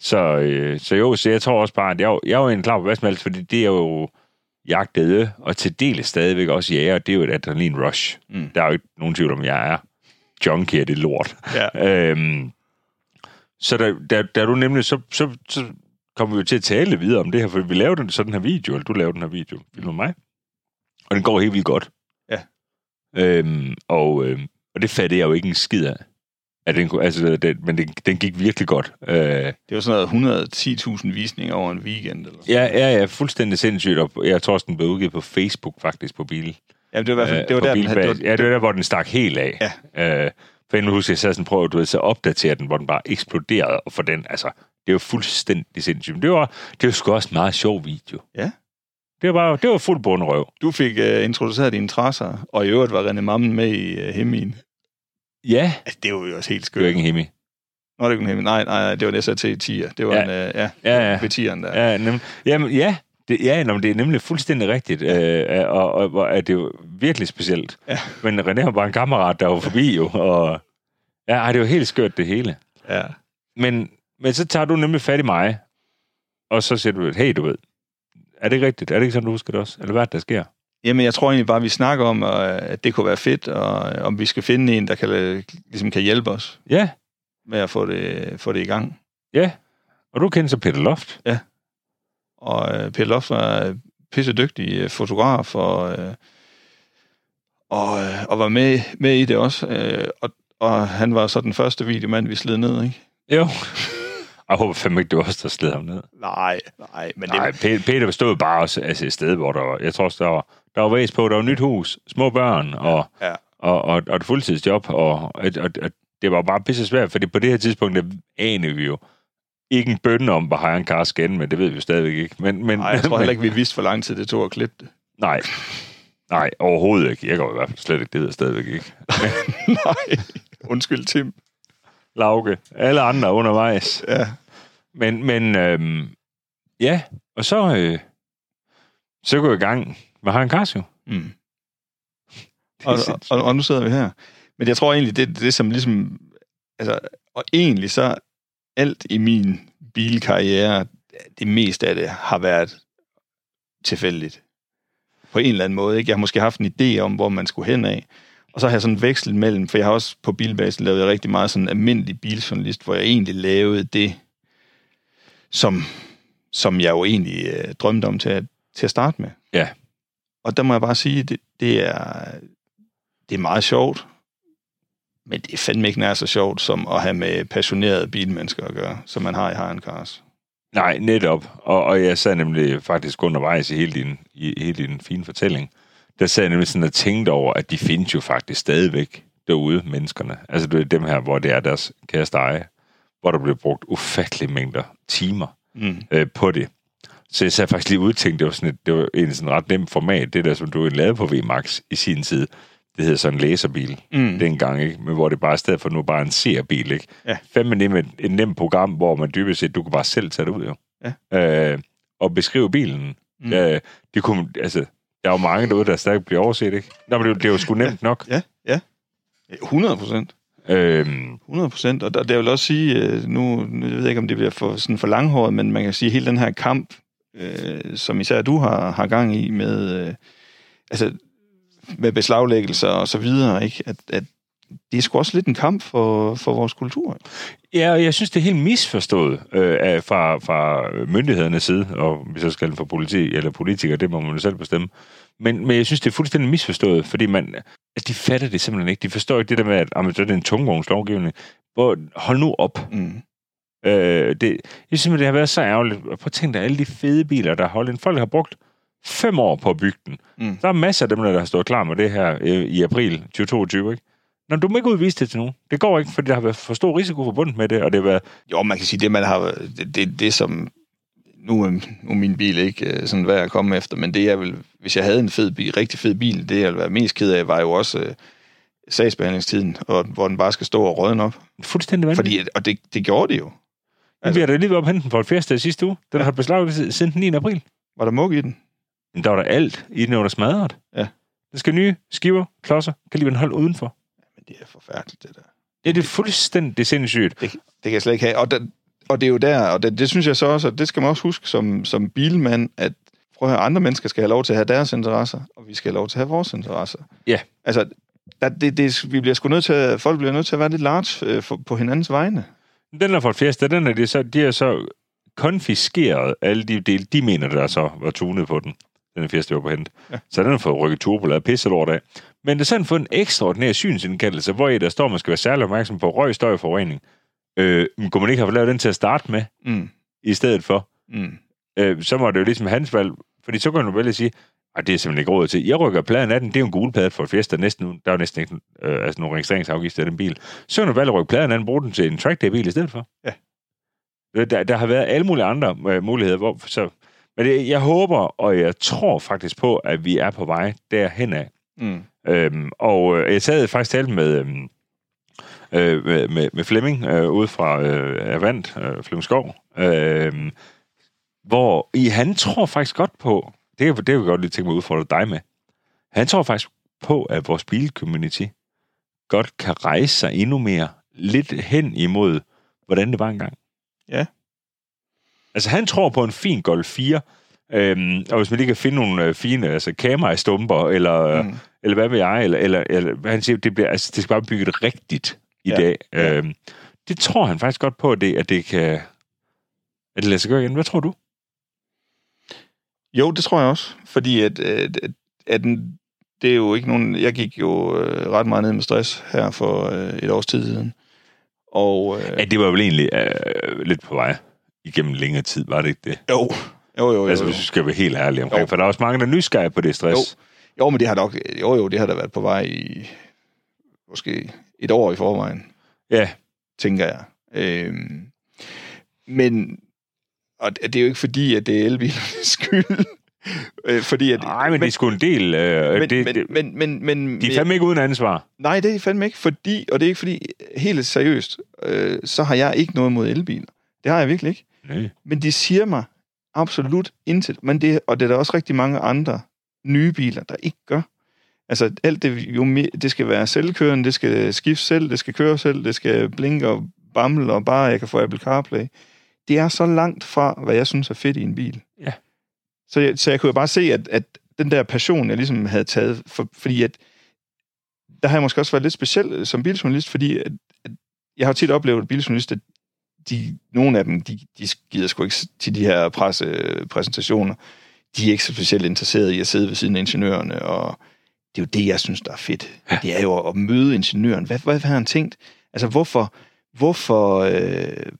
så, øh, så jo, så jeg tror også bare, at jeg, er jo- jeg er jo en klar på hvad som helst, fordi det er jo jagtede, og til del stadigvæk også jæger, det er jo et adrenalin rush. Mm. Der er jo ikke nogen tvivl om, jeg er junkie af det lort. Ja. Øhm, så da, da, da du nemlig, så, så, så kommer vi jo til at tale videre om det her, for vi lavede den, så den her video, eller du lavede den her video, film med mig, og den går helt vildt godt. Ja. Øhm, og, øhm, og det fattede jeg jo ikke en skid af. At den, kunne- altså, den, men den, den gik virkelig godt. Øh, Det var sådan noget 110.000 visninger over en weekend. Eller ja, ja, ja, fuldstændig sindssygt, og jeg tror også, den blev udgivet på Facebook faktisk på bil. ja det var i hvert fald, Øh, det var der, den, bilbas. det var, Ja, det var der, hvor den stak helt af. Ja. Øh, for inden husker jeg, så sådan prøvede du ved, så at opdatere den, hvor den bare eksploderede, og for den, altså, det var fuldstændig sindssygt. Men Det var, det var sgu også en meget sjov video. Ja. Det var, bare, det var fuld bundrøv. du fik uh, introduceret dine trasser, og i øvrigt var René Mammen med i uh, Hemmien. Ja, Altså, det var jo også helt det skørt. var ikke en hemi. Nå, det var ikke en Hemmien. Nej, nej, nej, det var en SAT 10'er. Det var Ja. en, uh, ja, Ja, ja. ved 10'eren der. Ja, nem, jamen, ja, det, ja nå, men det er nemlig fuldstændig rigtigt, øh, og, og, og er det jo virkelig specielt. Ja. Men René var bare en kammerat, der var forbi jo, og ja, det var helt skørt det hele. ja. Men, men så tager du nemlig fat i mig, og så siger du, hey, du ved, er det rigtigt? Er det ikke sådan, du husker det også? Eller hvad er det, der sker? Jamen, jeg tror egentlig bare, vi snakker om, øh, at det kunne være fedt, og øh, om vi skal finde en, der kan, øh, ligesom kan hjælpe os Ja, med at få det, få det i gang. ja. Og du kender så Peter Loft. Og øh, Peter Loft var pisse dygtig fotograf, og, øh, og, øh, og var med, med i det også. Øh, og, og han var så den første videomand, vi slid ned, ikke? Jo. *laughs* Jeg håber fandme ikke, det var os, der sled ham ned. Nej, nej, men Nej, Pe- Peter stod bare også altså et sted, hvor der var, jeg tror også, der var, der var væs på, der var nyt hus, små børn, og, Ja. og, og, og et fuldtidsjob, og, og, og, og det var bare pisse svært, fordi på det her tidspunkt, der anede vi jo ikke en bønne om, hvad Hajan Kars ende med, det ved vi stadigvæk ikke. Men, men, Nej, jeg tror *laughs* heller ikke, vi vidste, hvor lang tid det tog at klippe det. Nej, nej, overhovedet ikke. Jeg går i hvert fald slet ikke, det ved jeg stadigvæk ikke. *laughs* nej, undskyld, Tim. Lauke, alle andre undervejs. Ja. Men, men øhm, ja, og så, øh, så går jeg i gang med Kars jo. Mm. *laughs* Og, og, og nu sidder vi her. Men jeg tror egentlig, det, det som ligesom... Altså, og egentlig så alt i min bilkarriere, det meste af det har været tilfældigt. På en eller anden måde. Ikke? Jeg har måske haft en idé om, hvor man skulle hen af. Og så har jeg sådan vekslet mellem, for jeg har også på bilbasen lavet jeg rigtig meget sådan almindelig biljournalist, hvor jeg egentlig lavede det, som, som jeg jo egentlig øh, drømte om til at, til at starte med. Ja. Og der må jeg bare sige, det, det er, det er meget sjovt, men det er fandme ikke nær så sjovt, som at have med passionerede bilmennesker at gøre, som man har i Haran Cars. Nej, netop. Og, og jeg sad nemlig faktisk undervejs i hele din, i hele din fine fortælling, der sad jeg nemlig sådan og tænkte over, at de findes jo faktisk stadigvæk derude, menneskerne. Altså det er dem her, hvor det er deres kæreste eje, hvor der bliver brugt ufattelige mængder timer Mm. øh, på det. Så jeg sad faktisk lige udtænkt, det var sådan et, det var en sådan ret nem format, det der, som du lavede på VMAX i sin tid. Det hedder sådan en læserbil Mm. dengang, ikke? Men hvor det bare i stedet for nu bare en seerbil, ikke? Ja. Fem med et, et nemt program, hvor man dybest set, du kan bare selv tage det ud, jo. Ja. Øh, og beskrive bilen. Mm. Øh, det kunne, altså, der er jo mange derude, der stadig bliver overset, ikke? Nå, men det, er jo- det er jo sgu nemt nok. Ja, ja. 100 procent. Øhm, 100 procent. Og der, der vil også sige, øh, nu, nu jeg ved jeg ikke, om det bliver for, sådan for langhåret, men man kan sige, at hele den her kamp, øh, som især du har, har gang i med, øh, altså, med beslaglæggelser og så videre, ikke? At, at det er sgu også lidt en kamp for, for vores kultur. Ja, og jeg synes, det er helt misforstået øh, af, fra, fra myndighedernes side, og hvis jeg skal det for politi eller politikere, det må man jo selv bestemme. Men, men jeg synes, det er fuldstændig misforstået, fordi man, altså, de fatter det simpelthen ikke. De forstår ikke det der med, at jamen, så er det en tungvognslovgivning. Hvor, hold nu op. Mm. Øh, det, jeg synes, det har været så ærgerligt. Prøv at tænke dig, alle de fede biler, der holdt. Folk har brugt fem år på at bygge den. Mm. Der er masser af dem, der har stået klar med det her øh, i april 2022, ikke? Nå, du må ikke udvise det til nogen. Det går ikke, fordi der har været for stor risiko forbundet med det, og det har været Jo, man kan sige, det man har, det, det, det som, nu er, nu er min bil ikke øh, sådan værd at komme efter, men det er vel, hvis jeg havde en fed bil, rigtig fed bil, det jeg ville være mest ked af, var jo også øh, sagsbehandlingstiden, og, hvor den bare skal stå og rådne op. fuldstændig vanvittigt. Fordi, og det, det gjorde det jo. Altså, vi har da lige været op og hente den for et fjerste i sidste uge. Den har beslaget siden- den 9. april. Var der mug i den? Men der var der alt i den, der var der smadret. Ja. Der skal nye skiver, klodser, kan lige holde udenfor. Det er forfærdeligt, det der. Det er det fuldstændig sindssygt. Det, det kan jeg slet ikke have. Og, der, og det er jo der, og det, det synes jeg så også, at det skal man også huske som, som bilmand, at prøv at høre, andre mennesker skal have lov til at have deres interesser, og vi skal have lov til at have vores interesser. Ja. Altså, der, det, det, vi bliver sgu nødt til at, folk bliver nødt til at være lidt large øh, for, på hinandens vegne. Den der Ford Fiesta, den er de, så, de er så konfiskeret alle de dele, de mener, der så var tunet på den. Den er Fiesta, var på hent. Ja. Så den har fået rykket turbo, lavet pisse lort af. Men det er sådan fået en ekstraordinær synsindkaldelse, hvor i der står, at man skal være særlig opmærksom på røg, støj og forurening. Øh, men kunne man ikke have lavet den til at starte med, Mm. i stedet for? Mm. øh, så var det jo ligesom hans valg. Fordi så kan du vælge at sige, at det er simpelthen ikke råd til. Jeg rykker pladen af den, det er jo en gul plade for Fiesta, næsten, der er jo næsten ikke øh, altså nogle registreringsafgifter af den bil. Så kan du valge at rykke pladen af den, bruge den til en trackday-bil i stedet for. Ja. Øh, Der, der har været alle mulige andre øh, muligheder. Hvor, så, men det, jeg håber, og jeg tror faktisk på, at vi er på vej derhen af. Mm. Øhm, og øh, jeg sad faktisk talt med, øhm, øh, med, med, Flemming øh, ude fra øh, Avant, øh, Flemming Skov, øh, hvor i, han tror faktisk godt på, det, det vil jeg godt lige tænke mig at udfordre dig med, han tror faktisk på, at vores bilcommunity godt kan rejse sig endnu mere lidt hen imod, hvordan det var engang. Ja. Altså han tror på en fin Golf 4, øhm, og hvis man lige kan finde nogle øh, fine altså, kamera-stumper, eller, mm. Mm. eller hvad ved jeg, eller, eller, eller han siger, det, bliver, altså, det skal bare bygget rigtigt i Ja, dag. ja. Øhm, det tror han faktisk godt på, at det, at det kan... At det lader sig gøre igen. Hvad tror du? Jo, det tror jeg også. Fordi at, at, at, at den- det er jo ikke nogen... Jeg gik jo øh, ret meget ned med stress her for øh, et års tid siden. Og øh, Ja, det var vel egentlig øh, lidt på vej igennem længere tid, var det ikke det? jo, jo, jo, jo, Altså, jo. hvis vi skal være helt ærlige omkring. Jo. For der er også mange, der er nysgerrige på det stress. jo, men det har nok... Jo, jo, det har da været på vej i måske et år i forvejen. Ja, tænker jeg. Øhm, men og det er jo ikke fordi, at det er elbilernes *laughs* skyld. øh, fordi at, Nej, men, det er sgu en del... Øh, men, det, men, men, men, men, de er fandme ikke uden ansvar. Nej, det er fandme ikke, fordi, og det er ikke fordi, helt seriøst, øh, så har jeg ikke noget mod elbiler. Det har jeg virkelig ikke. Nej. Men de siger mig absolut intet. Men det, og det er der også rigtig mange andre nye biler, der ikke gør. Altså alt det, jo mere, det skal være selvkørende, det skal skifte selv, det skal køre selv, det skal blinke og bamle, og bare jeg kan få Apple CarPlay. Det er så langt fra, hvad jeg synes er fedt i en bil. Ja. Så jeg, så jeg kunne jo bare se, at, at den der passion, jeg ligesom havde taget, for, fordi at der har jeg måske også været lidt speciel som biljournalist, fordi at, at jeg har tit oplevet, at biljournalister, de, nogle af dem, de, de gider sgu ikke til de her pressepræsentationer. De er ikke så specielt interesserede i at sidde ved siden af ingeniørerne, og det er jo det, jeg synes, der er fedt. Ja. Det er jo at møde ingeniøren. Hvad, hvad har han tænkt? Altså, hvorfor, hvorfor, øh,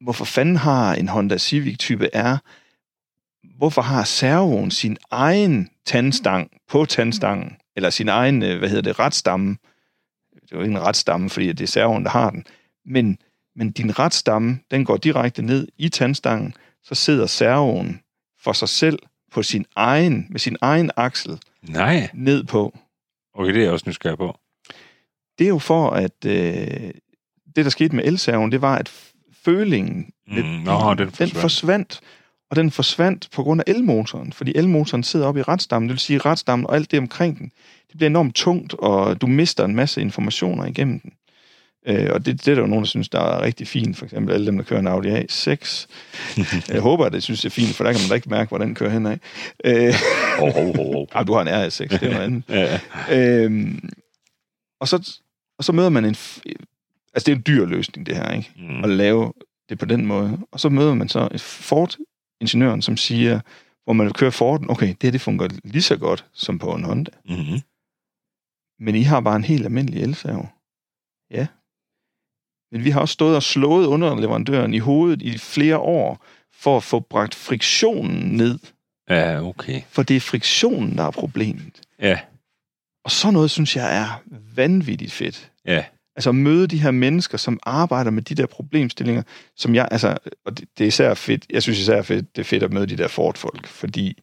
hvorfor fanden har en Honda Civic type R, hvorfor har servoen sin egen tandstang på tandstangen, eller sin egen, øh, hvad hedder det, retstamme? Det er jo ikke en retstamme, fordi det er servoen, der har den. Men, men din retstamme, den går direkte ned i tandstangen, så sidder servoen for sig selv på sin egen, med sin egen aksel Nej. ned på. Okay, det er jeg også nysgerrig på. Det er jo for, at øh, det, der skete med elserven, det var, at følingen Mm, med nå, den forsvandt. den forsvandt. Og den forsvandt på grund af elmotoren, fordi elmotoren sidder oppe i retstammen, det vil sige retstammen og alt det omkring den. Det bliver enormt tungt, og du mister en masse informationer igennem den. Øh, og det, det er der jo nogen, der synes, der er rigtig fint. For eksempel alle dem, der kører en Audi A6. *laughs* Jeg håber, at det synes, det er fint, for der kan man da ikke mærke, hvor den kører henad. Øh, Hov, hov, hov, hov. *laughs* ej, du har en RS6, det er noget andet. *laughs* Ja, Øhm, og, så, og så møder man en... Altså, det er en dyr løsning, det her, ikke? mm. At lave det på den måde. Og så møder man så Ford-ingeniøren, som siger, hvor man vil køre Forden, okay, det her det fungerer lige så godt som på en Honda. Mm-hmm. Men I har bare en helt almindelig elfærge. Ja. Men vi har også stået og slået underleverandøren i hovedet i flere år, for at få bragt friktionen ned. Ja, okay. For det er friktionen, der er problemet. Ja, Og sådan noget, synes jeg, er vanvittigt fedt. ja. Altså at møde de her mennesker, som arbejder med de der problemstillinger, som jeg, altså, og det, det er især fedt, jeg synes især fedt, det er fedt at møde de der Ford-folk, fordi,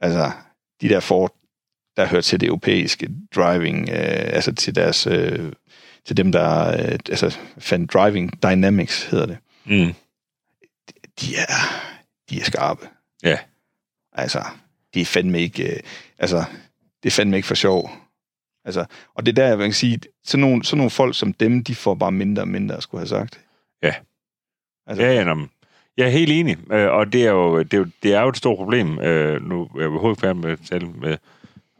altså, de der Ford, der hører til det europæiske driving, øh, altså til deres, øh, til dem, der, øh, altså, fandt driving dynamics, hedder det. Mm. De er, de er skarpe. Ja. Altså, de er fandme ikke, øh, altså, det er fandme ikke for sjov. Altså, og det er der, jeg vil sige, sådan nogle, sådan nogle folk som dem, de får bare mindre og mindre, at skulle have sagt. Ja. Altså, Ja, ja, nå, men jeg er helt enig, øh, og det er jo, det er jo, det er jo et stort problem. Øh, nu er jeg overhovedet ikke færdig med at tale med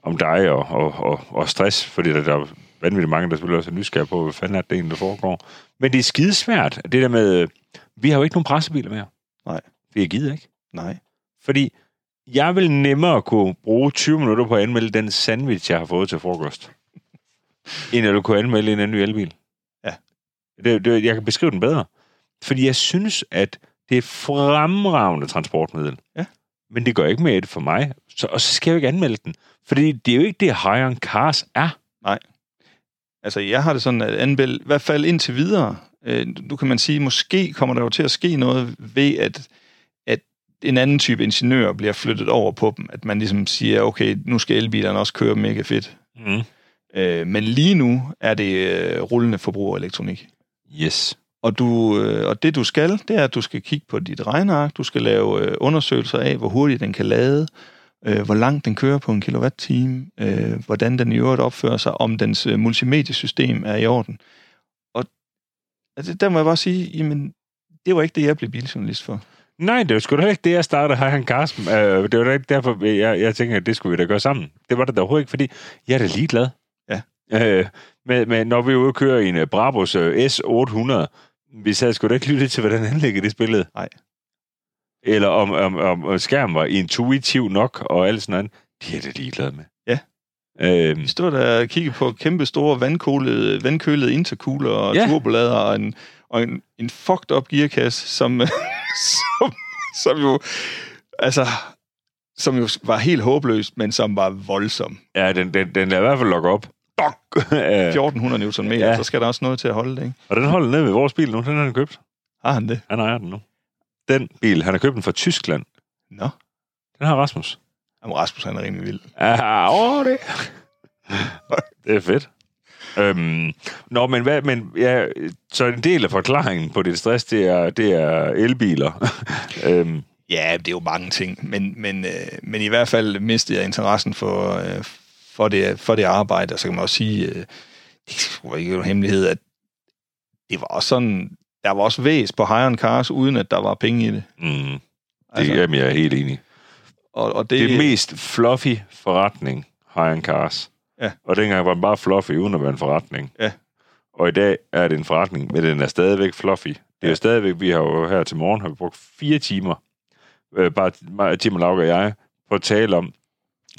om dig og, og, og, og stress, fordi der, der er vanvittigt mange, der selvfølgelig også er nysgerrige på, hvad fanden er det egentlig, der foregår. Men det er skidesvært, det der med, vi har jo ikke nogen pressebiler mere. Nej. Vi har givet ikke. Nej. Fordi jeg vil nemmere kunne bruge 20 minutter på at anmelde den sandwich, jeg har fået til frokost, *laughs* end at du kunne anmelde en anden ny elbil. Ja. Det, det, jeg kan beskrive den bedre. Fordi jeg synes, at det er et fremragende transportmiddel. Ja. Men det gør ikke mere det for mig. Så, og så skal jeg jo ikke anmelde den. Fordi det er jo ikke det, Hire Cars er. Altså, jeg har det sådan, at anmelde, i hvert fald indtil videre, øh, nu kan man sige, måske kommer der jo til at ske noget ved, at, at en anden type ingeniør bliver flyttet over på dem. At man ligesom siger, okay, nu skal elbilerne også køre mega fedt. Mm. Øh, men lige nu er det øh, rullende forbrugerelektronik. Yes. Og, du, øh, og det du skal, det er, at du skal kigge på dit regneark, du skal lave øh, undersøgelser af, hvor hurtigt den kan lade, øh, hvor langt den kører på en kilowatt-time, øh, hvordan den i øvrigt opfører sig, om dens øh, multimediesystem er i orden. Og altså, der må jeg bare sige, jamen, det var ikke det, jeg blev biljournalist for. Nej, det var sgu da ikke det, jeg startede Hire on Cars. Øh, det var da ikke derfor, jeg, jeg tænker, at det skulle vi da gøre sammen. Det var det da overhovedet ikke, fordi jeg er da ligeglad. Ja. Øh, men, men når vi er ude og køre i en uh, Brabus uh, S800, vi sad sgu da ikke lyttet til, hvordan anlægget det spillede. Nej. Eller om, om, om, om skærmen var intuitiv nok og alt sådan noget. De er da ligeglade med. Ja. Øhm, Vi stod der og kiggede på kæmpe store vandkølede, vandkølede intercooler og Ja. turbolader og en, og en, en fucked up gearkasse, som, *laughs* som, som jo, altså, som jo var helt håbløs, men som var voldsom. ja, den, den, den lader i hvert fald lukke op. Dok! Øh, 1400 Nm, ja. så skal der også noget til at holde det, ikke? og den holder ned ved vores bil nu. Den har han købt. Har han det? Han ejer den nu. Den bil, han har købt den fra Tyskland. Nå. Den har Rasmus. Jamen, Rasmus, han er rimelig vild. Ja, åh, det. *laughs* det er fedt. Øhm, nå, men, hvad, men ja, så en del af forklaringen på dit stress, det er, det er elbiler. *laughs* øhm, Ja, det er jo mange ting, men, men, øh, men i hvert fald mistede jeg interessen for, øh, for, det, for det arbejde, og så kan man også sige, øh, det var ikke en hemmelighed, at det var også sådan, der var også væs på Hire on Cars, uden at der var penge i det. mm, det, Altså, jamen, jeg er helt enig. og, og Det det, er mest fluffy forretning, Hire on Cars. Ja. Og dengang var den bare fluffy, uden at være en forretning. Ja. Og i dag er det en forretning, men den er stadigvæk fluffy. Det er Ja. jo stadigvæk, vi har jo her til morgen har vi brugt fire timer, øh, bare Tim og Lauke og jeg, på at tale om,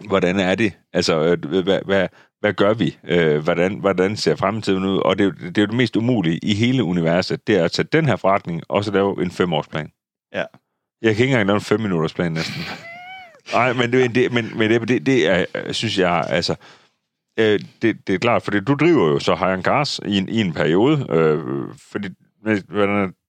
hvordan er det? Altså, øh, hvad, hvad, hvad gør vi? Øh, hvordan, hvordan ser fremtiden ud? Og det, er det er jo det mest umulige i hele universet, det er at tage den her forretning, og så lave en femårsplan. Ja. Jeg kan ikke engang lave en plan næsten. *laughs* Nej, men, det, men, men det, det, det er, synes jeg, altså... Øh, det, det er klart, fordi du driver jo så Hire Cars i en, i en periode, øh, fordi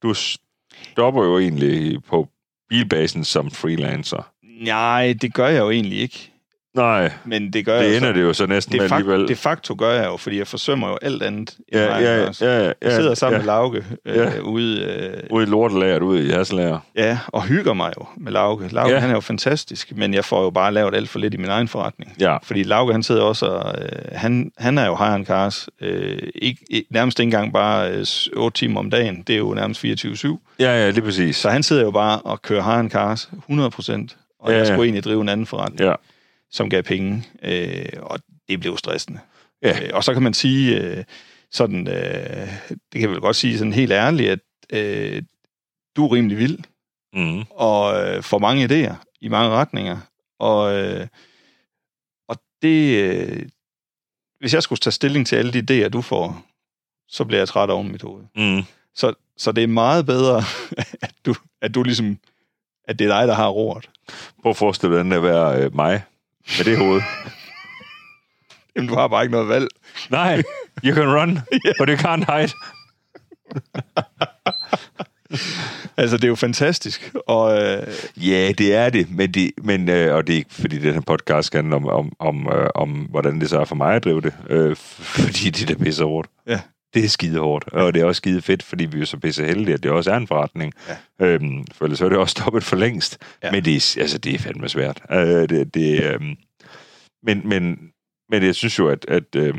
du stopper jo egentlig på bilbasen som freelancer. Nej, det gør jeg jo egentlig ikke. Nej, Men det gør jeg det jo ender så, det jo så næsten det, med alligevel. de facto gør jeg jo, fordi jeg forsømmer jo alt andet. i ja, ja, Cars. ja, ja, Jeg ja, sidder sammen ja, med Lauke øh, Ja. ude, øh, ude i lortelageret, ude i Hasselager. Ja, og hygger mig jo med Lauke. Lauke, Ja. ja. han er jo fantastisk, men jeg får jo bare lavet alt for lidt i min egen forretning. Ja, Fordi Lauke, han sidder også og, øh, han, han er jo hire on cars, øh, ikke, nærmest ikke engang bare øh, 8 timer om dagen, det er jo nærmest 24-7. ja, ja, lige præcis. Så han sidder jo bare og kører hire on cars 100%, og Ja, jeg ja. skulle egentlig drive en anden forretning, Ja, som gav penge, øh, og det blev stressende. Ja. Øh, og så kan man sige, øh, sådan, øh, det kan jeg vel godt sige sådan helt ærligt, at øh, du er rimelig vild, mm, og øh, får mange idéer i mange retninger. Og, øh, og det, øh, hvis jeg skulle tage stilling til alle de idéer, du får, så bliver jeg træt oven mit hoved. mm. Så, så det er meget bedre, at du, at du ligesom, at det er dig, der har roret. Prøv at forestille dig, den at være øh, mig med det hoved. Jamen, du har bare ikke noget valg. Nej, you can run, *laughs* but you can't hide. Altså, det er jo fantastisk. Og øh, Ja, det er det, men, det, men øh, og det er ikke, fordi den her podcast skal handle om, om, om, øh, om, hvordan det så er for mig at drive det, øh, *laughs* fordi det er da pisse hårdt. Ja. Det er skide hårdt, og det er også skide fedt, fordi vi er jo så pisse heldige, at det også er en forretning. Ja. Øhm, for ellers så er det også stoppet for længst. Ja. Men det er, altså, det er fandme svært. Øh, det, det, øh, men, men, men jeg synes jo, at, at øh,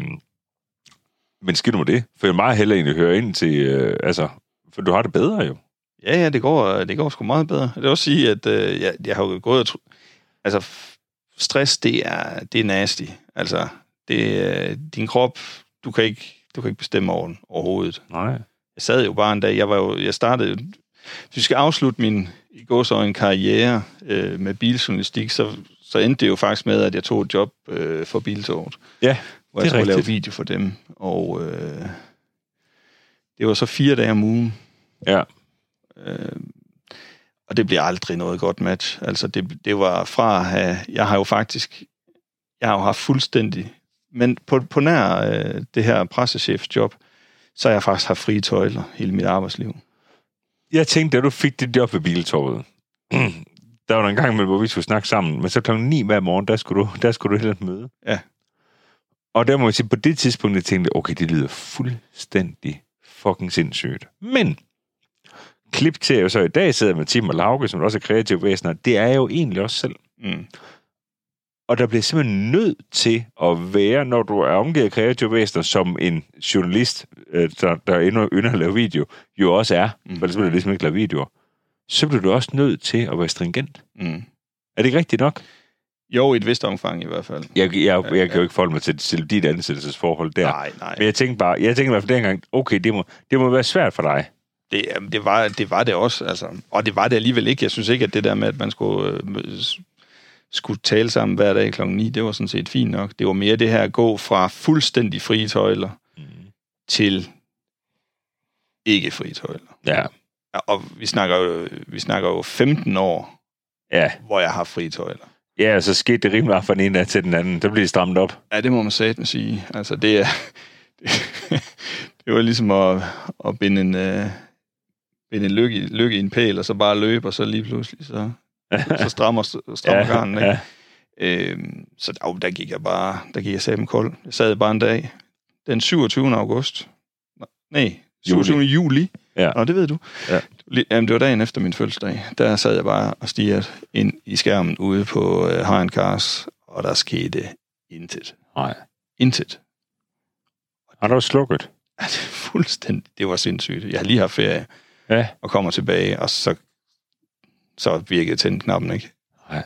men skidt med det, for jeg meget hellere egentlig høre ind til, øh, altså, for du har det bedre jo. ja, ja, det går, det går sgu meget bedre. Jeg vil også sige, at øh, jeg, jeg har jo gået og tro, altså, stress, det er, det er nasty. Altså, det, øh, din krop, du kan ikke, du kan ikke bestemme over den overhovedet. Nej. Jeg sad jo bare en dag, jeg var jo, jeg startede jo, hvis vi skal afslutte min i går så en karriere øh, med biljournalistik, så, så endte det jo faktisk med, at jeg tog et job øh, for Biltoget, Ja, hvor jeg skulle lave video for dem. Og øh, det var så fire dage om ugen. ja. Øh, og det bliver aldrig noget godt match. Altså, det, det var fra at have... Jeg har jo faktisk... Jeg har jo haft fuldstændig... Men på, på nær øh, det her pressechefsjob, så har jeg faktisk haft frie tøjler hele mit arbejdsliv. Jeg tænkte, da du fik dit job ved Biltorvet, *clears throat* der var der en gang med, hvor vi skulle snakke sammen, men så klokken 9 hver morgen, der skulle du, der skulle du et møde. Ja. Og der må jeg sige, på det tidspunkt, jeg tænkte, okay, det lyder fuldstændig fucking sindssygt. Men, klip til, jeg så i dag sidder med Tim og Lauke, som også er kreative væsener, det er jeg jo egentlig også selv. Mm. Og der bliver simpelthen nødt til at være, når du er omgivet af kreative væsener, som en journalist, øh, der, der endnu ynder at lave video, jo også er, mm. For ellers vil du ligesom ikke lave videoer, så bliver du også nødt til at være stringent. Mm. Er det ikke rigtigt nok? Jo, i et vist omfang i hvert fald. Jeg, jeg, jeg kan jo ikke forholde mig til, til dit ansættelsesforhold der. Nej, nej. Men jeg tænkte bare, jeg tænkte i hvert fald dengang, okay, det må, det må være svært for dig. Det, det, var, det var det også, altså. Og det var det alligevel ikke. Jeg synes ikke, at det der med, at man skulle, øh, skulle tale sammen hver dag klokken 9, det var sådan set fint nok. Det var mere det her at gå fra fuldstændig frie tøjler Mm. til ikke frie tøjler. Ja, Og vi snakker, jo, vi snakker jo 15 år, ja. hvor jeg har frie tøjler. Ja, så skete det rimelig meget fra den ene til den anden. Der blev det strammet op. Ja, det må man satme sige. Altså, det er... *laughs* Det, var ligesom at, at binde en, uh, binde en lykke, lykke i en pæl, og så bare løbe, og så lige pludselig, så, *laughs* så strammer, strammer ja, garnen, ikke? ja. Øhm, så der, der gik jeg bare, der gik jeg sammen kold. Jeg sad bare en dag, den 27. august. Nej, 27. Juli. juli. Ja. Nå, det ved du. Ja. Jamen, det var dagen efter min fødselsdag. Der sad jeg bare og stirrede ind i skærmen ude på uh, High Cars, og der skete intet. Nej. Intet. Har du slukket? Altså, fuldstændig. Det var sindssygt. Jeg har lige haft ferie Ja. og kommer tilbage, og så, så virkede tændknappen ikke. Nej.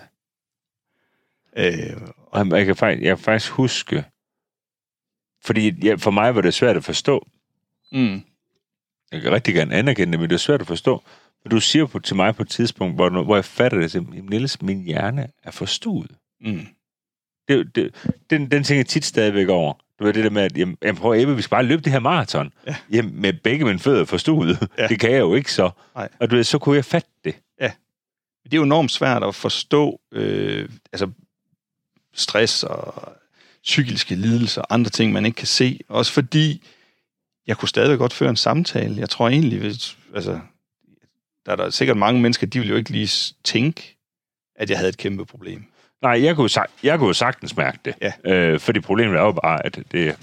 Øh, Og jeg kan faktisk, jeg kan faktisk huske, fordi ja, for mig var det svært at forstå. mm, Jeg kan rigtig gerne anerkende det, men det er svært at forstå. Men du siger på, til mig på et tidspunkt, hvor, hvor jeg fatter det, at Niels, min hjerne er forstuet. mm, Det, det, den, den tænker jeg tit stadigvæk over. Du ved det der med, at jamen, jamen, prøv Ebbe, vi skal bare løbe det her maraton. Ja. Jamen, med begge mine fødder forstuet. Ja. Det kan jeg jo ikke så. Nej. Og du ved, så kunne jeg fatte det. Det er jo enormt svært at forstå øh, altså stress og psykiske lidelser og andre ting, man ikke kan se. Også fordi, jeg kunne stadig godt føre en samtale. Jeg tror egentlig, hvis, altså, der er der sikkert mange mennesker, de vil jo ikke lige tænke, at jeg havde et kæmpe problem. Nej, jeg kunne, jeg kunne sagtens mærke det. Ja. Øh, fordi problemet er jo bare, at det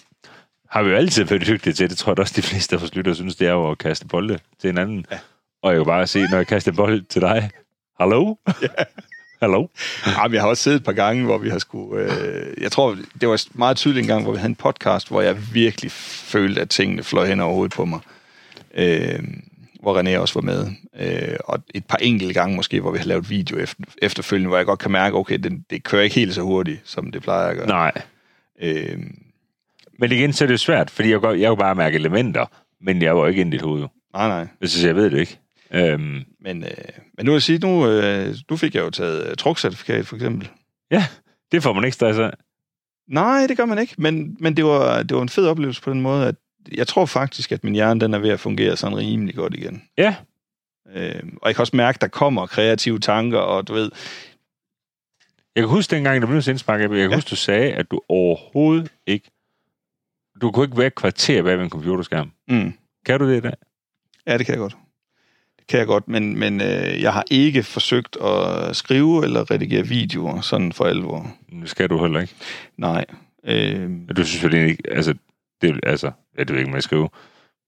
har vi jo altid været dygtige til. Det tror jeg også, de fleste af vores lyttere synes, det er jo at kaste bolde til hinanden. Ja. Og jeg kan bare se, når jeg kaster en bold til dig. Hallo? Ja. *laughs* Hallo? Jamen, jeg har også siddet et par gange, hvor vi har skulle... Øh, jeg tror, det var meget tydeligt en gang, hvor vi havde en podcast, hvor jeg virkelig følte, at tingene fløj hen over hovedet på mig. Øh, hvor René også var med. Øh, og et par enkelte gange måske, hvor vi har lavet video efter, efterfølgende, hvor jeg godt kan mærke, okay, det, det kører ikke helt så hurtigt, som det plejer at gøre. Nej. Øh, Men igen, så er det svært, fordi jeg, jeg kan bare mærke elementer, men jeg var ikke ind i dit hoved. nej, nej. Så jeg ved det ikke. Øhm, Men, øh, men nu vil jeg sige, nu, øh, nu fik jeg jo taget øh, trukcertifikat, for eksempel. ja, det får man ikke stress af. Nej, det gør man ikke, men, men det, var, det var en fed oplevelse på den måde, at jeg tror faktisk, at min hjerne den er ved at fungere sådan rimelig godt igen. Ja, Øh, og jeg kan også mærke, at der kommer kreative tanker, og du ved, jeg kan huske dengang, der blev indspark, jeg kan Ja. huske, du sagde, at du overhovedet ikke... Du kunne ikke være et kvarter bag ved en computerskærm. mm, Kan du det i dag? ja, det kan jeg godt. Kan jeg godt, men, men øh, jeg har ikke forsøgt at skrive eller redigere videoer sådan for alvor. Det skal du heller ikke. Nej. Øh, Du synes egentlig ikke... Altså, det, er- altså, det ved jeg ikke, hvad jeg skrive.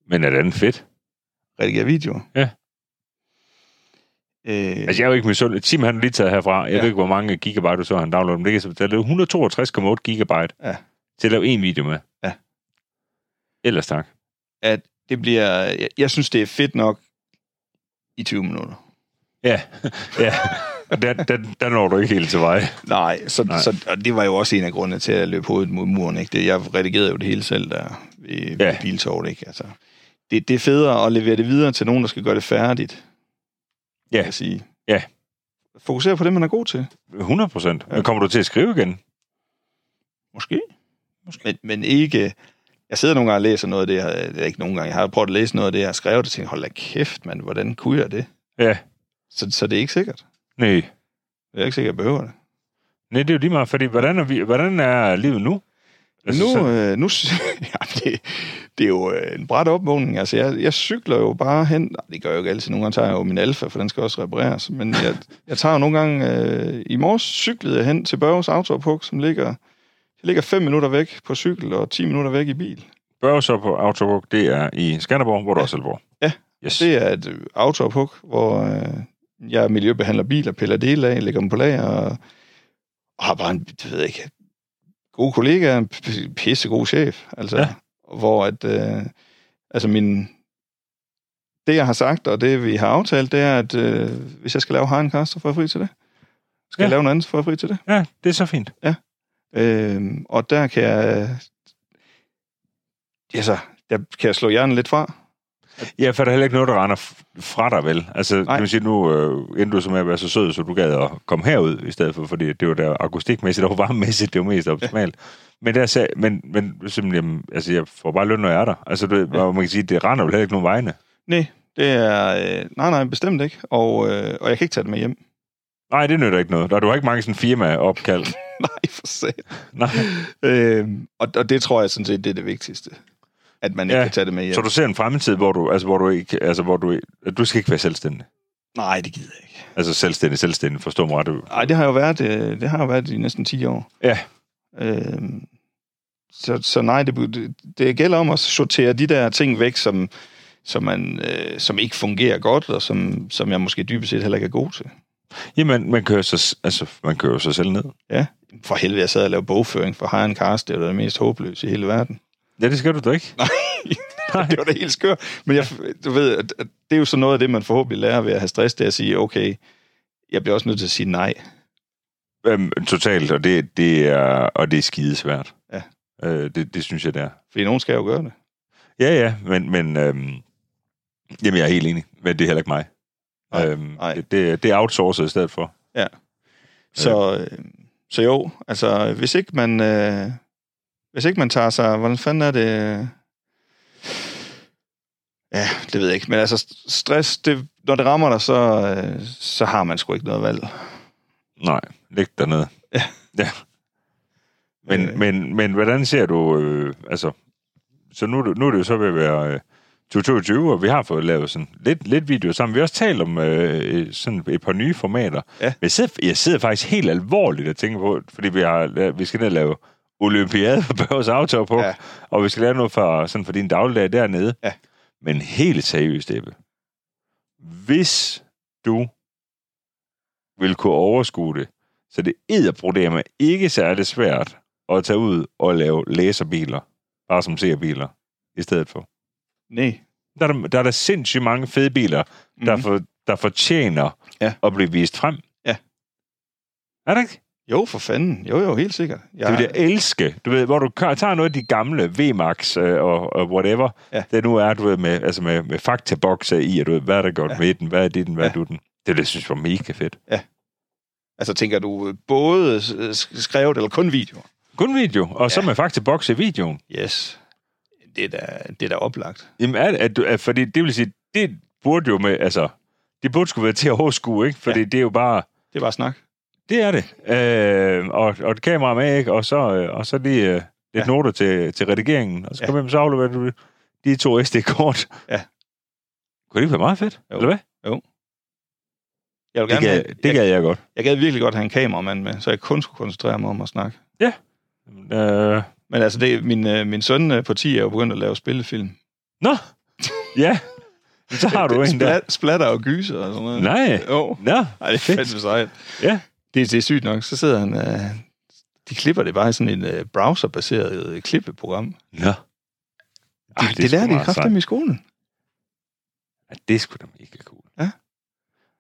Men er det andet fedt? redigere videoer? Ja. Øh, Altså, jeg er jo ikke misundelig. Tim han har lige taget herfra. Jeg Ja. ved ikke, hvor mange gigabyte du så han downloadet. Men det kan er 162,8 gigabyte Ja. til at lave en video med. Ja. Ellers tak. at det bliver... Jeg, jeg synes, det er fedt nok i 20 minutter. Ja, *laughs* ja. der, der, der når du ikke helt til vej. Nej, så, Nej. så og det var jo også en af grundene til at løbe hovedet mod muren. Ikke? Det, jeg redigerede jo det hele selv der i Ja. ja. biltoget. Ikke? Altså, det, det er federe at levere det videre til nogen, der skal gøre det færdigt. Ja. Kan jeg sige. Ja. Fokusere på det, man er god til. 100 procent. Men kommer du til at skrive igen? Måske. Måske. Men, men ikke... Jeg sidder nogle gange og læser noget af det, jeg, det er ikke nogle gange, jeg har prøvet at læse noget af det, jeg har skrevet, og tænker, hold da kæft, mand, hvordan kunne jeg det? Ja. Så, så det er ikke sikkert. Nej. Jeg er ikke sikkert, jeg behøver det. Nej, det er jo lige meget, fordi hvordan er, vi, hvordan er livet nu? Altså, nu, så- øh, nu *laughs* ja, det, det er jo øh, en bræt opvågning. Altså, jeg, jeg cykler jo bare hen. Nej, det gør jeg jo ikke altid. Nogle gange tager jeg jo min Alfa, for den skal også repareres. Men jeg, jeg tager jo nogle gange... Øh, I morges cyklede jeg hen til Børges Autopuk, som ligger, ligger 5 minutter væk på cykel og 10 minutter væk i bil. Børge så på Autobook, det er i Skanderborg, hvor du også selv bor. Ja. Yes. Det er et øh, Autopuk, hvor øh, jeg miljøbehandler biler, piller dele af, lægger dem på lager og, og har bare en, det ved jeg ikke, god kollega, en pissegod chef. Altså, Ja. ja. hvor at, øh, altså min, det jeg har sagt, og det vi har aftalt, det er, at øh, hvis jeg skal lave Harenkast, så får jeg fri til det. Skal Ja. jeg lave noget andet, så får jeg fri til det. Ja, det er så fint. Øh, og der kan jeg, altså, der kan jeg slå hjernen lidt fra. Ja, for der er heller ikke noget, der render fra dig, vel? Altså, Nej. kan man sige, nu øh, endte du så med at være så sød, så du gad at komme herud i stedet for, fordi det var der akustikmæssigt og varmemæssigt, det var mest optimalt. Men, der sag, men, men simpelthen, jamen, altså, jeg får bare løn, når jeg er der. Altså, du, ja. Ja. man kan sige, det render jo heller ikke nogen vegne. Nej, det er, øh, nej, nej, bestemt ikke. Og, øh, og jeg kan ikke tage det med hjem. Nej, det nytter ikke noget. Der, du har ikke mange sådan firma-opkald. *laughs* *laughs* nej, for sat. Nej. Øh, og, og det tror jeg sådan set, det er det vigtigste. At man ikke Ja, kan tage det med hjem. Så du ser en fremtid, hvor du, altså, hvor du ikke, altså, hvor du, at du skal ikke være selvstændig. Nej, det gider jeg ikke. Altså selvstændig, selvstændig, forstå mig ret. Nej, det har jo været, øh, det har jo været i næsten 10 år. Ja. Øh, så, så nej, det, det, det gælder om at sortere de der ting væk, som, som, man, øh, som ikke fungerer godt, og som, som jeg måske dybest set heller ikke er god til. Jamen, man kører, sig, altså, man kører sig selv ned. Ja, for helvede, jeg sad og lavede bogføring for High Cast, det var det mest håbløse i hele verden. Ja, det skal du da ikke. Nej, *laughs* det var da helt skørt. Men jeg, du ved, det er jo så noget af det, man forhåbentlig lærer ved at have stress, det er at sige, okay, jeg bliver også nødt til at sige nej. Øhm, totalt, og det, det er, og det er skidesvært. Ja. Øh, det, det synes jeg, det er. Fordi nogen skal jo gøre det. Ja, ja, men, men øhm, jamen, jeg er helt enig, men det er heller ikke mig. Nej, øhm, nej. Det, det, det er outsourcet i stedet for. Så, øh, så jo, altså, hvis ikke man... Øh, hvis ikke man tager sig... Hvordan fanden er det... øh, Ja, det ved jeg ikke. Men altså, st- stress, det, når det rammer dig, så, øh, så har man sgu ikke noget valg. Nej, læg dernede. Ja. *laughs* ja. Men, Øh. men, men hvordan ser du, øh, altså, så nu, nu er det jo så ved at være øh, 2022, og vi har fået lavet sådan lidt, lidt video sammen. Vi har også talt om øh, sådan et par nye formater. Ja. Men jeg sidder, jeg sidder faktisk helt alvorligt og tænker på, fordi vi, har, vi skal ned og lave olympiade på Børges Auto på, Ja. og vi skal lave noget for, sådan for din dagligdag dernede. Ja. Men helt seriøst, Ebbe. Hvis du vil kunne overskue det, så det edderproblemer ikke særlig svært at tage ud og lave laserbiler, bare som ser-biler, i stedet for. Nej. Der er der, der, er der sindssygt mange fede biler, mm. der, Mhm. for, der fortjener Ja. at blive vist frem. Ja. Er det ikke? Jo, for fanden. Jo, jo, helt sikkert. Det vil jeg elske. Du ved, hvor du tager noget af de gamle VMAX øh, og, og whatever, Ja. det nu er, du ved, med, altså med, med faktabokser i, og du ved, hvad er der godt Ja. med den, hvad er det den, hvad Ja. er du den. Det, det synes jeg var mega fedt. Altså, tænker du både øh, sk- skrevet eller kun video? Kun video, og så Ja. med faktabokser i videoen. Yes. Det er da, det er da oplagt. Jamen, er, det- at fordi det vil sige, det burde jo med, altså, det burde skulle være til at overskue, ikke? Fordi ja. det er jo bare, Det er bare snak. det er det. Øh, og, og et kamera med, ikke? Og så, øh, og så lige øh, lidt ja. Ja. noter til, til redigeringen. Og så Ja. kan man så aflevere du, de to SD-kort. Ja. Kunne det ikke være meget fedt? Jo. Eller hvad? Jeg, vil Det gerne gad, have, det jeg, gad jeg godt. jeg gad virkelig godt have en kameramand med, så jeg kun skulle koncentrere mig om at snakke. Øh, Men altså, det, min, øh, min søn øh, på 10 er jo begyndt at lave spillefilm. nå, ja. Så har du *laughs* Det- en der. splat, Splatter og gyser og sådan noget. Nej. Jo. Nå, Ej, det er fandme sejt. Ja. Det, det er sygt nok. Så sidder han... Øh, de klipper det bare i sådan en øh, browserbaseret øh, klippeprogram. Nå. Det, Ej, det, det lærer sgu de kraftigt i skolen. Ja, det sgu da mega cool.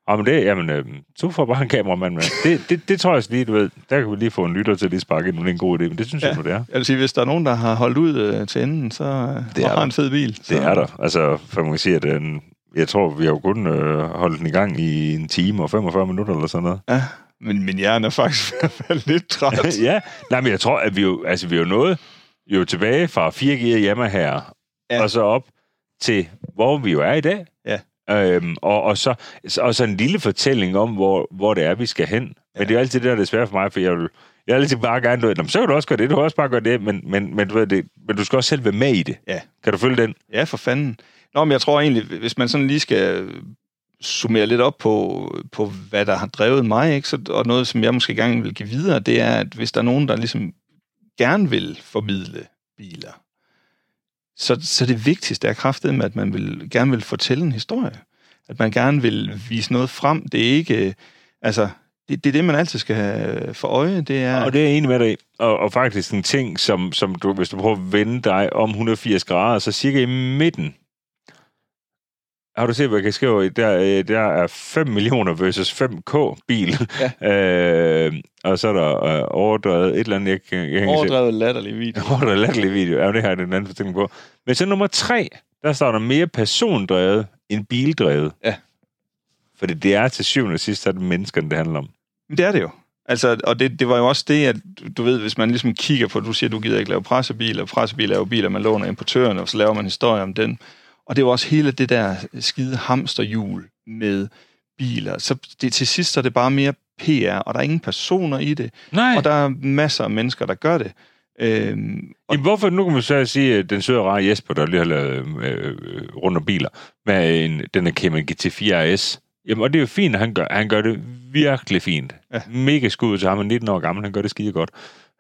Men det, jamen, øh, så får bare en kameramand med. Det, det, det tror jeg lige, du ved, der kan vi lige få en lytter til at lige sparke ind, det er en god idé, men det synes ja. jeg nu, det er. Jeg vil sige, hvis der er nogen, der har holdt ud øh, til enden, så øh, Det er har der. en fed bil. Så. Det er der. Altså, for man kan sige, at den, jeg tror, vi har jo kun øh, holdt den i gang i en time og 45 minutter eller sådan noget. Ja, men min hjerne er faktisk *laughs* lidt træt. *laughs* ja, nej, men jeg tror, at vi jo, altså, vi er jo nået jo tilbage fra 4 gear hjemme her, ja. og så op til, hvor vi jo er i dag. Ja. Øhm, og, og, så, og så en lille fortælling om, hvor, hvor det er, vi skal hen. Ja. Men det er jo altid det, der er det svære for mig, for jeg vil, jeg vil altid bare gerne, du ved, "Nå, men så kan du også gøre det, du kan også bare gøre det, men, men, men, du, ved, det, men du skal også selv være med i det. Ja. Kan du følge den? Ja, for fanden. Nå, men jeg tror egentlig, hvis man sådan lige skal summere lidt op på, på hvad der har drevet mig, ikke? Så, og noget, som jeg måske gerne vil give videre, det er, at hvis der er nogen, der ligesom gerne vil formidle biler, så, så det vigtigste er kraftet med, at man vil, gerne vil fortælle en historie. At man gerne vil vise noget frem. Det er ikke... Altså, det, det er det, man altid skal have for øje. Det er... Og det er jeg enig med dig i. Og, og faktisk en ting, som, som du, hvis du prøver at vende dig om 180 grader, så cirka i midten. Har du set, hvad jeg kan skrive? Der, øh, der er 5 millioner versus 5K bil. Ja. *laughs* øh, og så er der øh, overdrevet et eller andet, jeg, kan- jeg kan. Overdrevet latterlig video. *laughs* Overdrevet latterlig video. Ja, det har jeg den anden fortælling på. Men så nummer tre, der står der mere persondrevet end bildrevet. Ja. Fordi det er til syvende og sidst, er det menneskerne, det handler om. Men det er det jo. Altså, og det, det var jo også det, at du ved, hvis man ligesom kigger på, du siger, du gider ikke lave pressebiler, pressebiler er jo biler, man låner importørerne, og så laver man historie om den. Og det er jo også hele det der skide hamsterhjul med biler. Så det, til sidst så er det bare mere PR, og der er ingen personer i det. Nej. Og der er masser af mennesker, der gør det. Øhm, og, Jamen, hvorfor, nu kan man så sige, at den søde rare Jesper, der lige har lavet øh, rundt om biler, med en, den her Cayman GT4 RS, jamen, og det er jo fint, at han gør, han gør det virkelig fint. Ja. Mega skud til ham, han er 19 år gammel, han gør det skide godt.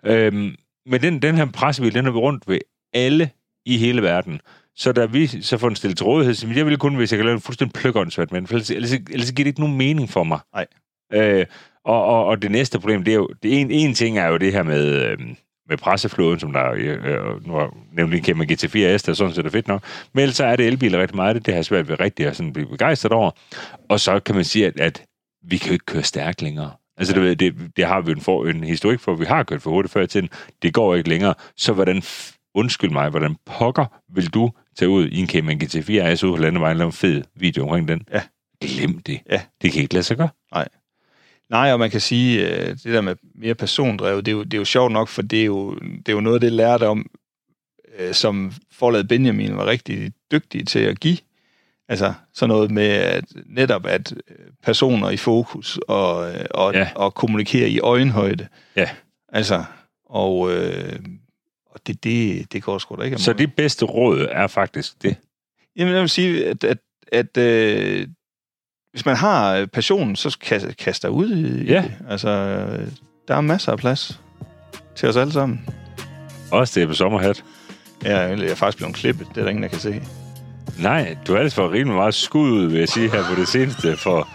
Øhm, men den, den her pressebil, den er vi rundt ved alle i hele verden. Så da vi så får den stillet til rådighed, så jeg ville kun, hvis jeg kan lave en fuldstændig den, for ellers, ellers, ellers giver det ikke nogen mening for mig. Nej. Øh, og, og, og det næste problem, det er jo, det en, en ting er jo det her med, øh, med presseflåden, som der øh, nu har lige Cayman GT4 S, der sådan set er fedt nok. Men ellers så er det elbiler rigtig meget, det har jeg svært ved rigtig at sådan blive begejstret over. Og så kan man sige, at, at vi kan jo ikke køre stærkt længere. Altså, du ved, det, det har vi en, for, en historik for, vi har kørt for hurtigt før i tiden. Det går ikke længere. Så hvordan, undskyld mig, hvordan pokker vil du tage ud i en Cayman GT4 RS ud på landevejen og lave en fed video omkring den? Ja. Glem det. Ja. Det kan ikke lade sig gøre. Nej, og man kan sige, øh, det der med mere persondrevet, det er jo, det er jo sjovt nok, for det er jo, det er jo noget det, lærte om, øh, som forladet Benjamin var rigtig dygtig til at give. Altså sådan noget med at netop at øh, personer i fokus og, og, ja. og kommunikere i øjenhøjde. Ja. Altså, og, øh, og det, det, det går sgu da ikke. Så det bedste råd er faktisk det. Jamen, jeg vil sige, at, at, at øh, hvis man har øh, passionen, så kast, kast dig ud i Ja. det. Altså, der er masser af plads til os alle sammen. Også det på sommerhat. Ja, jeg er faktisk blevet klippet. Det er der ingen, der kan se. Nej, du er ellers for rimelig meget skud ud, vil jeg sige her på det seneste. For,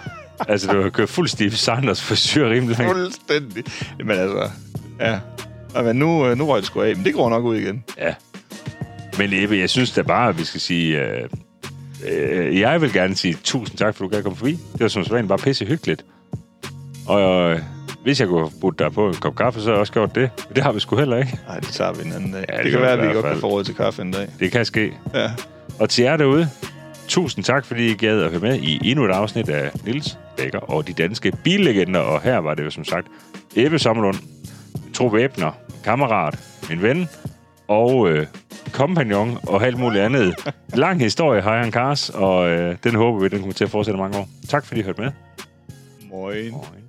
altså, du har kørt fuld Steve Sanders frisyr rimelig længe. Fuldstændig. Men altså, ja. Og, men nu, øh, nu røg det sgu af. Men det går nok ud igen. Ja. Men Ebbe, jeg synes da bare, at vi skal sige... Øh, øh, jeg vil gerne sige tusind tak, for du kan komme forbi. Det var som sædvanligt bare pisse hyggeligt. Og øh, hvis jeg kunne budt dig på en kop kaffe, så har jeg også gjort det. Men det har vi sgu heller ikke. Nej, det tager vi en anden dag. Ja, det det, kan være, vi at vi godt kan få råd til kaffe en dag. Det kan ske. Ja. Og til jer derude, tusind tak, fordi I gad at høre med i endnu et afsnit af Nils Bækker og de danske billegender. Og her var det jo som sagt Ebbe Sommerlund, Tro Væbner, kammerat, min ven og øh, kompagnon og alt muligt andet. Lang historie har han Kars, og øh, den håber vi, den kommer til at fortsætte mange år. Tak fordi I hørte med. Moin. Moin.